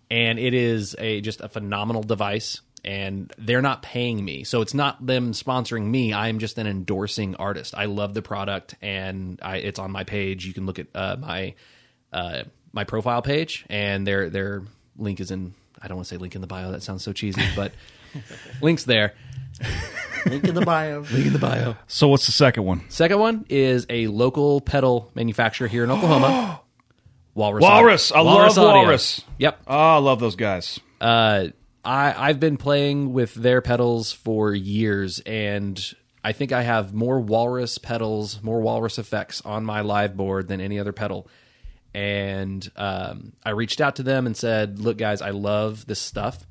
D: and it is a just a phenomenal device. And they're not paying me, so it's not them sponsoring me. I'm just an endorsing artist. I love the product, and I, it's on my page. You can look at uh, my uh, my profile page, and their their link is in. I don't want to say link in the bio. That sounds so cheesy, but links there.
C: Link in the bio.
D: Link in the bio.
B: So what's the second one?
D: Second one is a local pedal manufacturer here in Oklahoma. Walrus.
B: Walrus.
D: Audio.
B: I love
D: Audio.
B: Walrus.
D: Yep.
B: Oh, I love those guys.
D: Uh, I I've been playing with their pedals for years, and I think I have more Walrus pedals, more Walrus effects on my live board than any other pedal. and um, I reached out to them and said, "Look, guys, I love this stuff.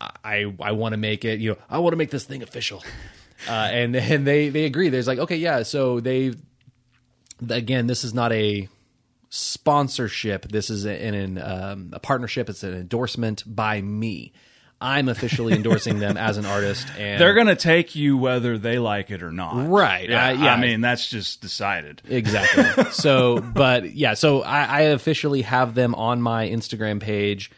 D: I I want to make it. You know, I want to make this thing official." Uh, and then they they agree. There's like, okay, yeah. So they again, this is not a sponsorship. This is an, an um, a partnership. It's an endorsement by me. I'm officially endorsing them as an artist, and
B: They're going to take you whether they like it or not.
D: Right.
B: Yeah.
D: Uh, yeah.
B: I mean, that's just decided.
D: Exactly. so, but yeah, so I, I officially have them on my Instagram page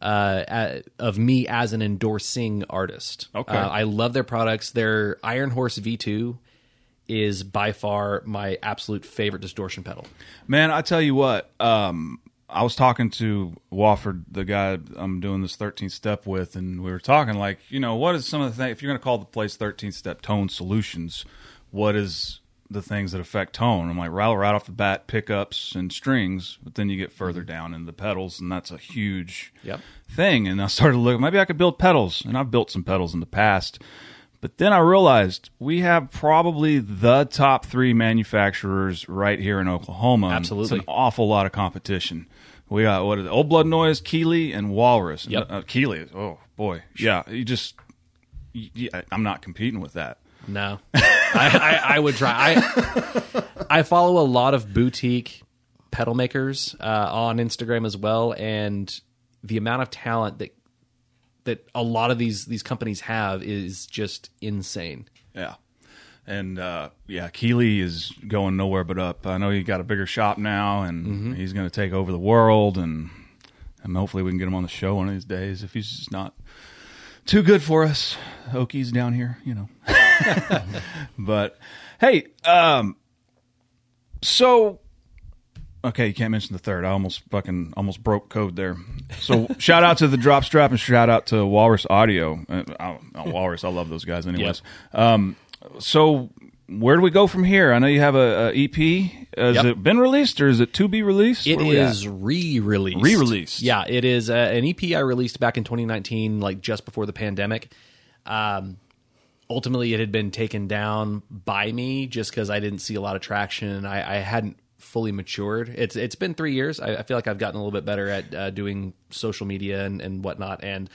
D: uh, a- of me as an endorsing artist.
B: Okay.
D: Uh, I love their products. Their Iron Horse V2 is by far my absolute favorite distortion pedal.
B: Man, I tell you what, um, I was talking to Wofford, the guy I'm doing this 13th step with, and we were talking like, you know, what is some of the things, if you're going to call the place 13th step tone solutions, what is the things that affect tone? I'm like, right, right off the bat, pickups and strings, but then you get further down in the pedals, and that's a huge
D: Yep.
B: thing. And I started looking, maybe I could build pedals, and I've built some pedals in the past. But then I realized we have probably the top three manufacturers right here in Oklahoma.
D: Absolutely.
B: It's an awful lot of competition. We got what is it? Old Blood Noise, Keeley, and Walrus.
D: Yep.
B: Uh, Keeley. Oh boy. Yeah. You just. You- I'm not competing with that.
D: No, I, I, I would try. I I follow a lot of boutique pedal makers uh, on Instagram as well, and the amount of talent that that a lot of these these companies have is just insane.
B: Yeah. And uh, yeah, Keeley is going nowhere but up. I know he got a bigger shop now, and
D: Mm-hmm.
B: he's going to take over the world, and and hopefully we can get him on the show one of these days. If he's just not too good for us, Okies down here, you know. but hey, um, so okay, you can't mention the third. I almost fucking almost broke code there. So shout out to the drop strap and shout out to Walrus Audio. Uh, uh, Walrus, I love those guys. Anyways, um, so where do we go from here? I know you have a, a EP. Has
D: Yep.
B: it been released or is it to be released?
D: It
B: Where we at?
D: is re-released.
B: Re-released.
D: Yeah, it is uh, an EP I released back in 2019, like just before the pandemic. Um, ultimately, it had been taken down by me just because I didn't see a lot of traction and I, I hadn't fully matured. It's it's been three years. I, I feel like I've gotten a little bit better at uh, doing social media and, and whatnot, and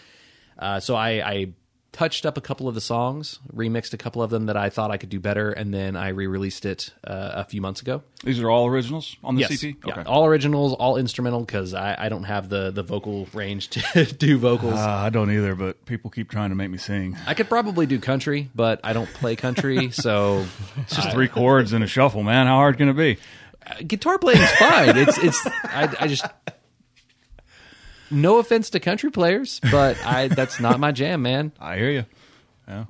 D: uh, so I, I touched up a couple of the songs, remixed a couple of them that I thought I could do better, and then I re-released it uh, a few months ago.
B: These are all originals on the
D: Yes.
B: EP.
D: Yeah. All originals, all instrumental because I, I don't have the, the vocal range to do vocals.
B: Uh, I don't either, but people keep trying to make me sing.
D: I could probably do country, but I don't play country, so
B: It's just three chords and a shuffle, man. How hard can it be?
D: Uh, guitar playing is fine. It's it's I, I just no offense to country players, but I that's not my jam, man.
B: I hear you. Yeah.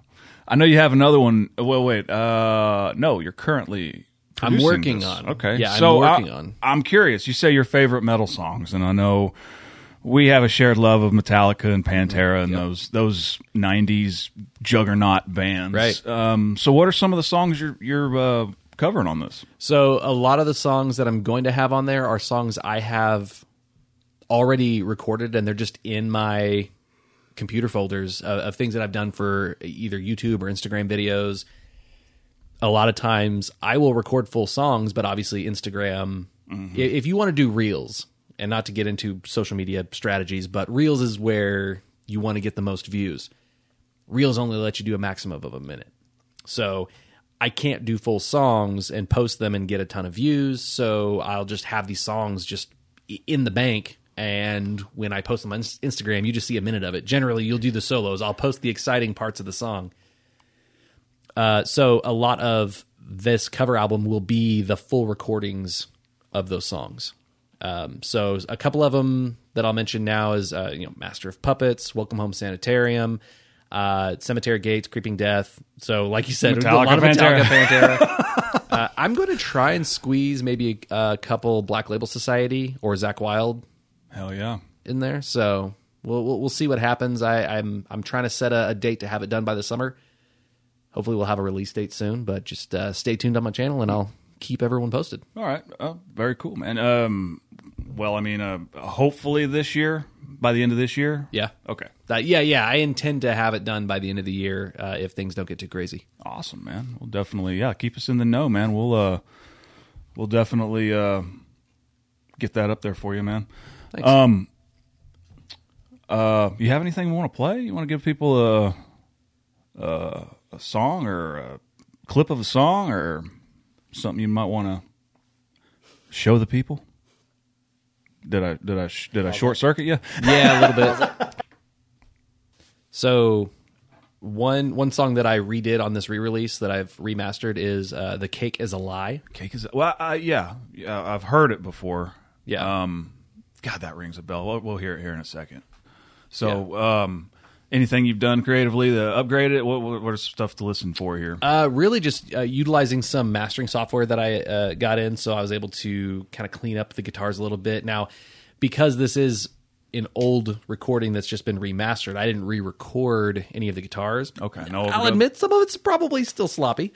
B: I know you have another one. Well, wait. Uh, no, you're currently.
D: I'm working
B: this.
D: on.
B: Okay.
D: Yeah, I'm
B: so
D: working
B: I,
D: on.
B: I'm curious. You say your favorite metal songs, and I know we have a shared love of Metallica and Pantera and those those '90s juggernaut bands.
D: Right.
B: Um, so, what are some of the songs you're you're uh, covering on this?
D: So a lot of the songs that I'm going to have on there are songs I have already recorded, and they're just in my computer folders of, of things that I've done for either YouTube or Instagram videos. A lot of times I will record full songs, but obviously Instagram. Mm-hmm. i- If you want to do reels, and not to get into social media strategies, but reels is where you want to get the most views. Reels only let you do a maximum of a minute. So I can't do full songs and post them and get a ton of views. So I'll just have these songs just in the bank. And when I post them on Ins- Instagram, you just see a minute of it. Generally, you'll do the solos. I'll post the exciting parts of the song. Uh, so a lot of this cover album will be the full recordings of those songs. Um, so a couple of them that I'll mention now is uh, you know Master of Puppets, Welcome Home Sanitarium, uh, Cemetery Gates, Creeping Death. So like you said, a lot of
B: Metallica,
D: Metallica, Pantera. uh, I'm going to try and squeeze maybe a, a couple Black Label Society or Zakk Wylde
B: Hell yeah.
D: in there. So we'll we'll, we'll see what happens. I, I'm I'm trying to set a, a date to have it done by the summer. Hopefully, we'll have a release date soon. But just uh, stay tuned on my channel, and I'll keep everyone posted.
B: All right. Oh, very cool, man. Um, well, I mean, uh, hopefully this year, by the end of this year.
D: Yeah.
B: Okay.
D: Uh, yeah, yeah. I intend to have it done by the end of the year uh, if things don't get too crazy.
B: Awesome, man. We'll definitely, yeah, keep us in the know, man. We'll, uh, we'll definitely, uh, get that up there for you, man.
D: Thanks.
B: Um, uh, you have anything you want to play? You want to give people a, a a song or a clip of a song or something you might want to show the people? Did I did I sh- did I short circuit you?
D: Yeah, a little bit. so one one song that I redid on this re-release that I've remastered is uh, "The Cake Is a Lie."
B: Cake is well, uh, yeah, yeah. I've heard it before.
D: Yeah.
B: Um, God, that rings a bell. We'll, we'll hear it here in a second. So, um, anything you've done creatively to upgrade it? What what, what stuff to listen for here?
D: Uh, really, just uh, utilizing some mastering software that I uh, got in, so I was able to kind of clean up the guitars a little bit. Now, because this is an old recording that's just been remastered, I didn't re-record any of the guitars.
B: Okay, no
D: I'll admit some of it's probably still sloppy,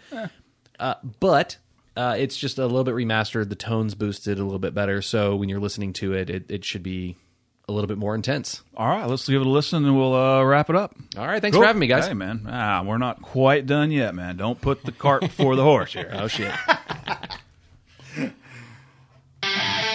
D: uh, but uh, it's just a little bit remastered. The tones boosted a little bit better, so when you're listening to it, it, it should be a little bit more intense.
B: All right, let's give it a listen and we'll uh, wrap it up.
D: All right, thanks for having me, guys.
B: Hey, man. Ah, we're not quite done yet, man. Don't put the cart before the horse here.
D: Oh shit.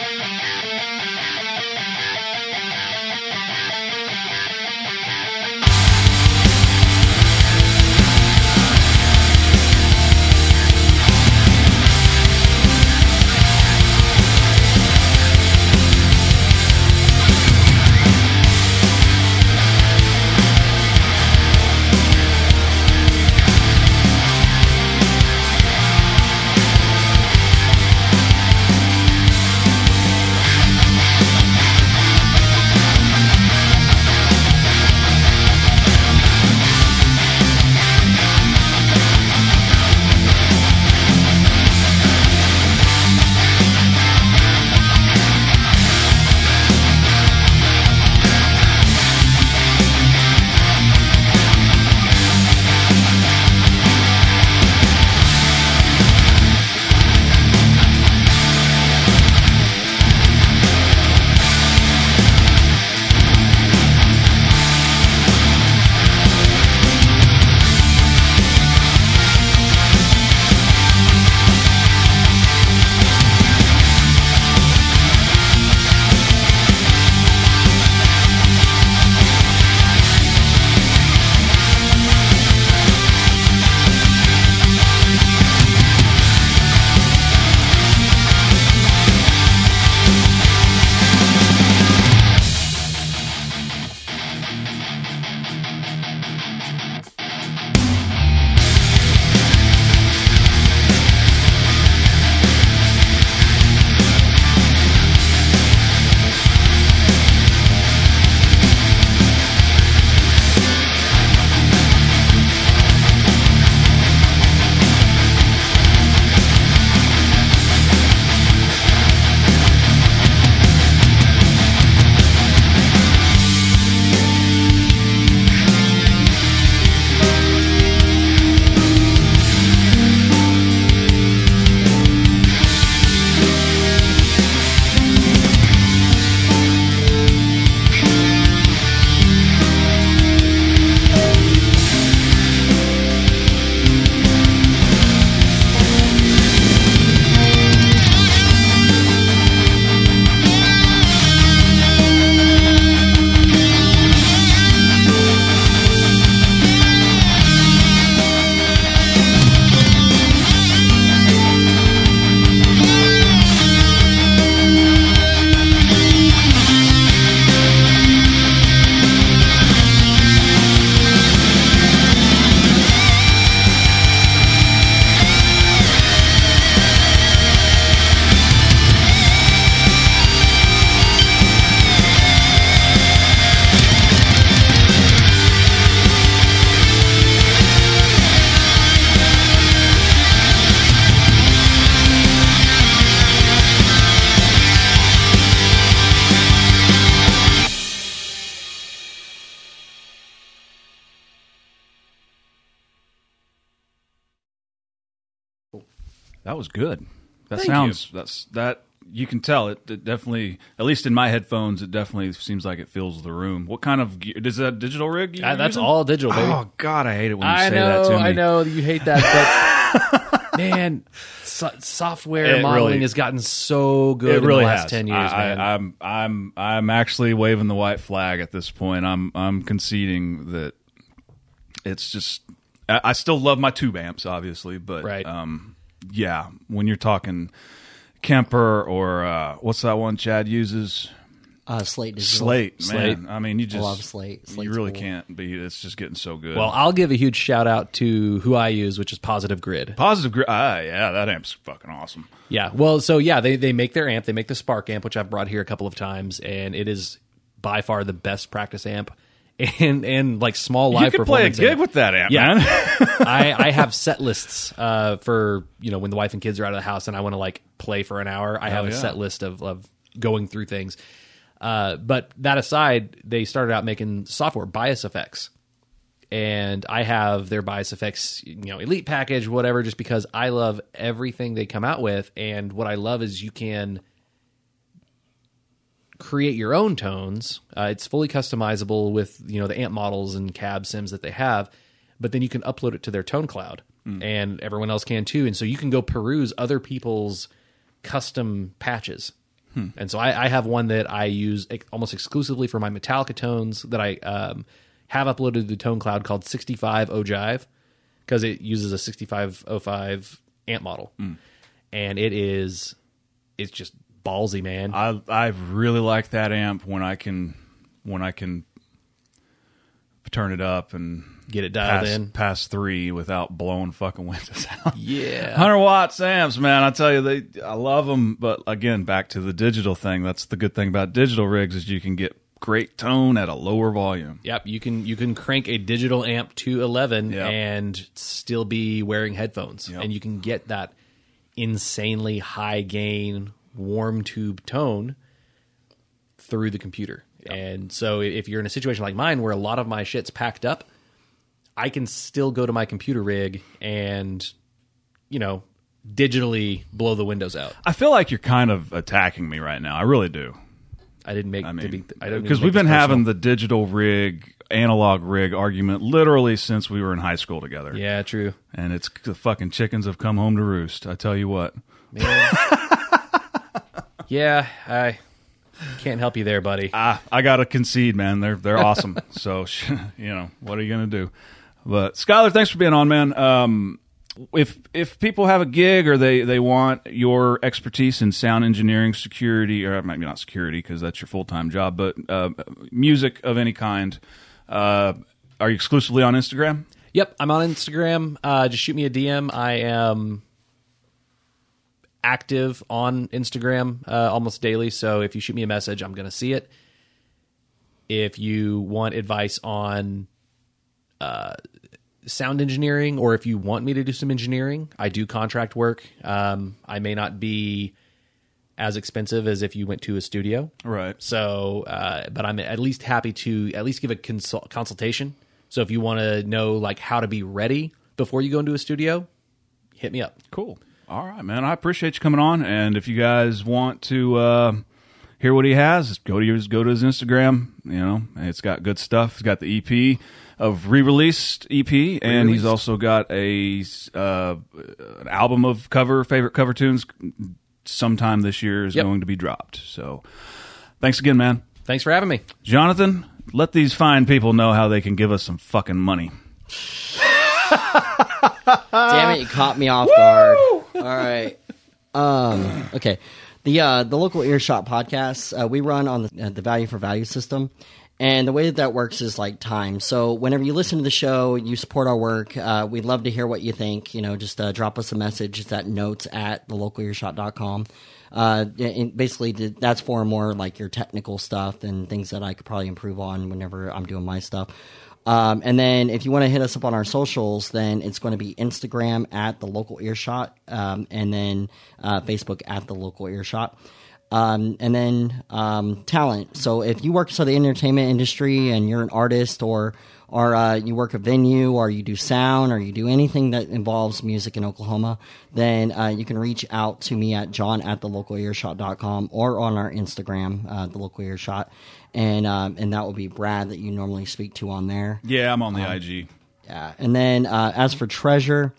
B: That
D: Thank
B: sounds that's that you can tell it, it definitely at least in my headphones it definitely seems like it fills the room. What kind of gear is that digital rig? you
D: Uh, that's
B: using?
D: all digital, baby.
B: Oh god, I hate it when you
D: I
B: say
D: know,
B: that to me.
D: I know you hate that, but man, so, software
B: It
D: modeling
B: really-
D: has gotten so good
B: it really
D: in the last
B: has.
D: ten years,
B: I,
D: man.
B: I, I'm I'm I'm actually waving the white flag at this point. I'm I'm conceding that it's just. I, I still love my tube amps, obviously, but
D: Right.
B: um, yeah, when you're talking Kemper or uh, what's that one Chad uses?
C: Uh, Slate Digital.
B: Slate,
D: Slate.
B: man. I mean, you just
C: love Slate.
B: you really
C: cool.
B: can't be. It's just getting so good.
D: well, I'll give a huge shout out to who I use, which is Positive Grid.
B: positive. Grid. Ah, yeah, that amp's fucking awesome.
D: Yeah. Well, so yeah, they they make their amp. They make the Spark amp, which I've brought here a couple of times, and it is by far the best practice amp. And and like small live
B: you could play a gig with that amp,
D: Yeah. I, I have set lists uh, for you know when the wife and kids are out of the house and I want to like play for an hour. I have a
B: yeah.
D: set list of, of going through things. Uh, but that aside, they started out making software BIAS FX, and I have their BIAS FX, you know, elite package, whatever, just because I love everything they come out with. And what I love is you can create your own tones. Uh, it's fully customizable with you know the amp models and cab sims that they have, but then you can upload it to their tone cloud, and everyone else can too. And so you can go peruse other people's custom patches. And so I, I have one that I use almost exclusively for my Metallica tones that I um, have uploaded to the tone cloud called 65 Ogive because it uses a 6505 amp model, and it is it's just ballsy, man.
B: I I really like that amp when I can when I can turn it up and
D: Get it dialed
B: pass,
D: in.
B: past three without blowing fucking windows out.
D: Yeah.
B: Hundred watt amps, man. I tell you, they I love them. But again, back to the digital thing. That's the good thing about digital rigs is you can get great tone at a lower volume.
D: Yep, you can you can crank a digital amp to 11
B: Yep.
D: and still be wearing headphones
B: Yep.
D: and you can get that insanely high gain warm tube tone through the computer. And so if you're in a situation like mine where a lot of my shit's packed up, I can still go to my computer rig and you know, digitally blow the windows out.
B: I feel like you're kind of attacking me right now. I really do.
D: I didn't make
B: I mean, because we've been having the digital rig, analog rig argument literally since we were in high school together.
D: Yeah, true.
B: And it's the fucking chickens have come home to roost. I tell you what.
D: Yeah, I can't help you there, buddy.
B: Ah, I gotta concede, man. They're they're awesome. so you know what are you gonna do? But Skyler, thanks for being on, man. Um, if if people have a gig or they they want your expertise in sound engineering, security, or maybe not security because that's your full time job, but uh, music of any kind, uh, are you exclusively on Instagram?
D: Yep, I'm on Instagram. Uh, just shoot me a DM. I am active on Instagram uh, almost daily. So if you shoot me a message, I'm going to see it. If you want advice on uh, sound engineering, or if you want me to do some engineering, I do contract work. Um, I may not be as expensive as if you went to a studio.
B: Right.
D: So, uh, but I'm at least happy to at least give a consult- consultation. So if you want to know like how to be ready before you go into a studio, hit me up.
B: Cool. All right, man. I appreciate you coming on. And if you guys want to uh, hear what he has, go to his go to his Instagram. You know, it's got good stuff. He's got the EP of re-released EP, and he's also got a uh, an album of cover favorite cover tunes. Sometime this year is
D: Yep.
B: going to be dropped. So, thanks again, man.
D: Thanks for having me.
B: Johnathan, let these fine people know how they can give us some fucking money.
C: Damn it, you caught me off guard. All right. Um, okay. The uh, the local earshot podcast uh, we run on the, uh, the value for value system, and the way that that works is like time. So whenever you listen to the show, you support our work. Uh, we'd love to hear what you think. You know, just uh, drop us a message. It's at notes at thelocalearshot.com. Uh, and basically, that's for more like your technical stuff and things that I could probably improve on whenever I'm doing my stuff. Um, and then if you want to hit us up on our socials, then it's going to be Instagram at the local earshot, um, and then uh, Facebook at the local earshot. Um, and then um, talent. So if you work for the entertainment industry and you're an artist or or uh, you work a venue or you do sound or you do anything that involves music in Oklahoma, then uh, you can reach out to me at john at the local earshot.com or on our Instagram, uh, the local earshot. And, um, and that will be Brad that you normally speak to on there.
B: Yeah, I'm on the IG.
C: Yeah. And then uh, as for treasure,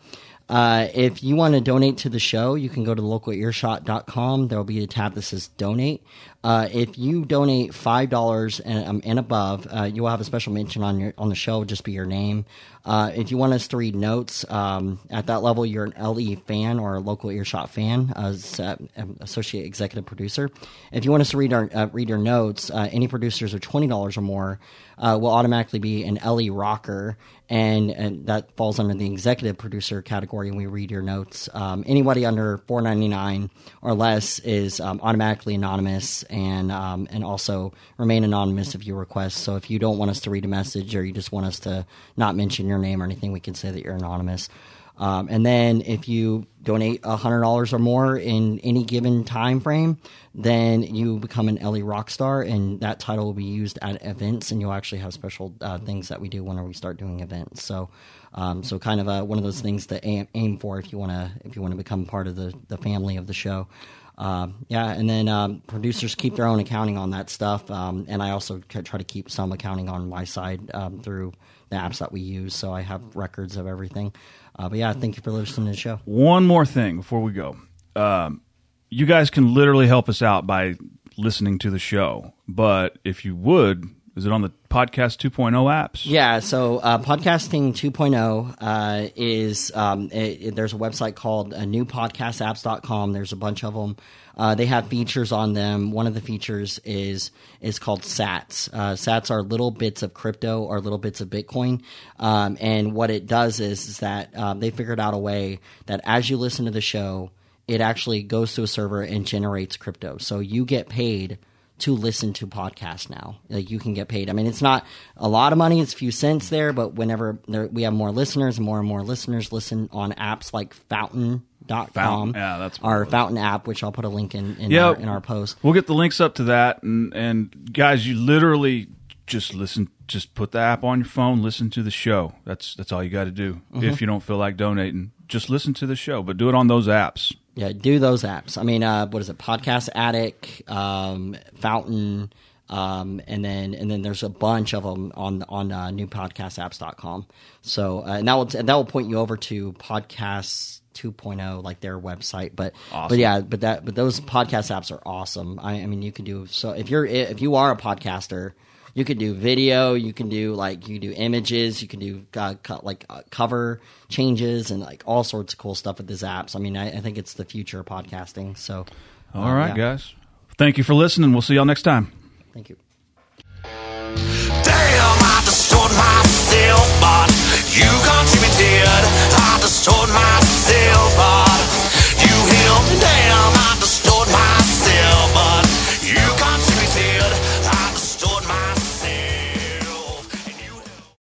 C: Uh, if you want to donate to the show, you can go to localearshot.com. There will be a tab that says donate. Uh, if you donate five dollars and, um, and above, uh, you will have a special mention on your on the show. Just be your name. Uh, if you want us to read notes um, at that level, you're an LE fan or a local earshot fan, as uh, associate executive producer. If you want us to read our uh, read your notes, uh, any producers of twenty dollars or more uh, will automatically be an LE rocker, and, and that falls under the executive producer category. And we read your notes. Um, anybody under four ninety nine or less is um, automatically anonymous and um, and also remain anonymous if you request. So if you don't want us to read a message or you just want us to not mention your name or anything, we can say that you're anonymous. Um, and then if you donate hundred dollars or more in any given time frame, then you become an LE Rockstar, and that title will be used at events, and you'll actually have special uh, things that we do when we start doing events. So, um, so kind of a, one of those things to aim, aim for if you want to if you want to become part of the the family of the show. Um, yeah, and then um, producers keep their own accounting on that stuff, um, and I also try to keep some accounting on my side um, through the apps that we use, so I have records of everything. Uh, but yeah, thank you for listening to the show.
B: One more thing before we go. Um, you guys can literally help us out by listening to the show. But if you would, is it on the podcast 2.0 apps?
C: Yeah, so uh, podcasting 2.0 uh, is um, it, it, there's a website called uh, newpodcastapps.com. There's a bunch of them. Uh, they have features on them. One of the features is is called Sats. Uh, Sats are little bits of crypto or little bits of Bitcoin, um, and what it does is, is that um, they figured out a way that as you listen to the show, it actually goes to a server and generates crypto. So you get paid to listen to podcasts now. Like you can get paid. I mean, it's not a lot of money; it's a few cents there. But whenever there, we have more listeners, more and more listeners listen on apps like Fountain. Dot com,
B: yeah, that's
C: our Fountain app, which I'll put a link in in, our, in our post.
B: We'll get the links up to that, and and guys, you literally just listen, just put the app on your phone, listen to the show. That's that's all you got to do. Mm-hmm. If you don't feel like donating, just listen to the show, but do it on those apps.
C: Yeah, do those apps. I mean, uh, what is it? Podcast Addict, um, Fountain, um, and then and then there's a bunch of them on on uh, newpodcastapps.com. So uh, and that will that will point you over to podcasts 2.0 like their website but awesome. but yeah but that but those podcast apps are awesome I, I mean you can do so if you're if you are a podcaster you can do video, you can do like you can do images, you can do uh, co- like uh, cover changes and like all sorts of cool stuff with these apps. I mean, I, I think it's the future of podcasting. So,
B: uh, all right, yeah. guys, thank you for listening. We'll see y'all next time.
C: Thank you.
A: Damn, I destroyed myself, but you contributed. I destroyed myself, but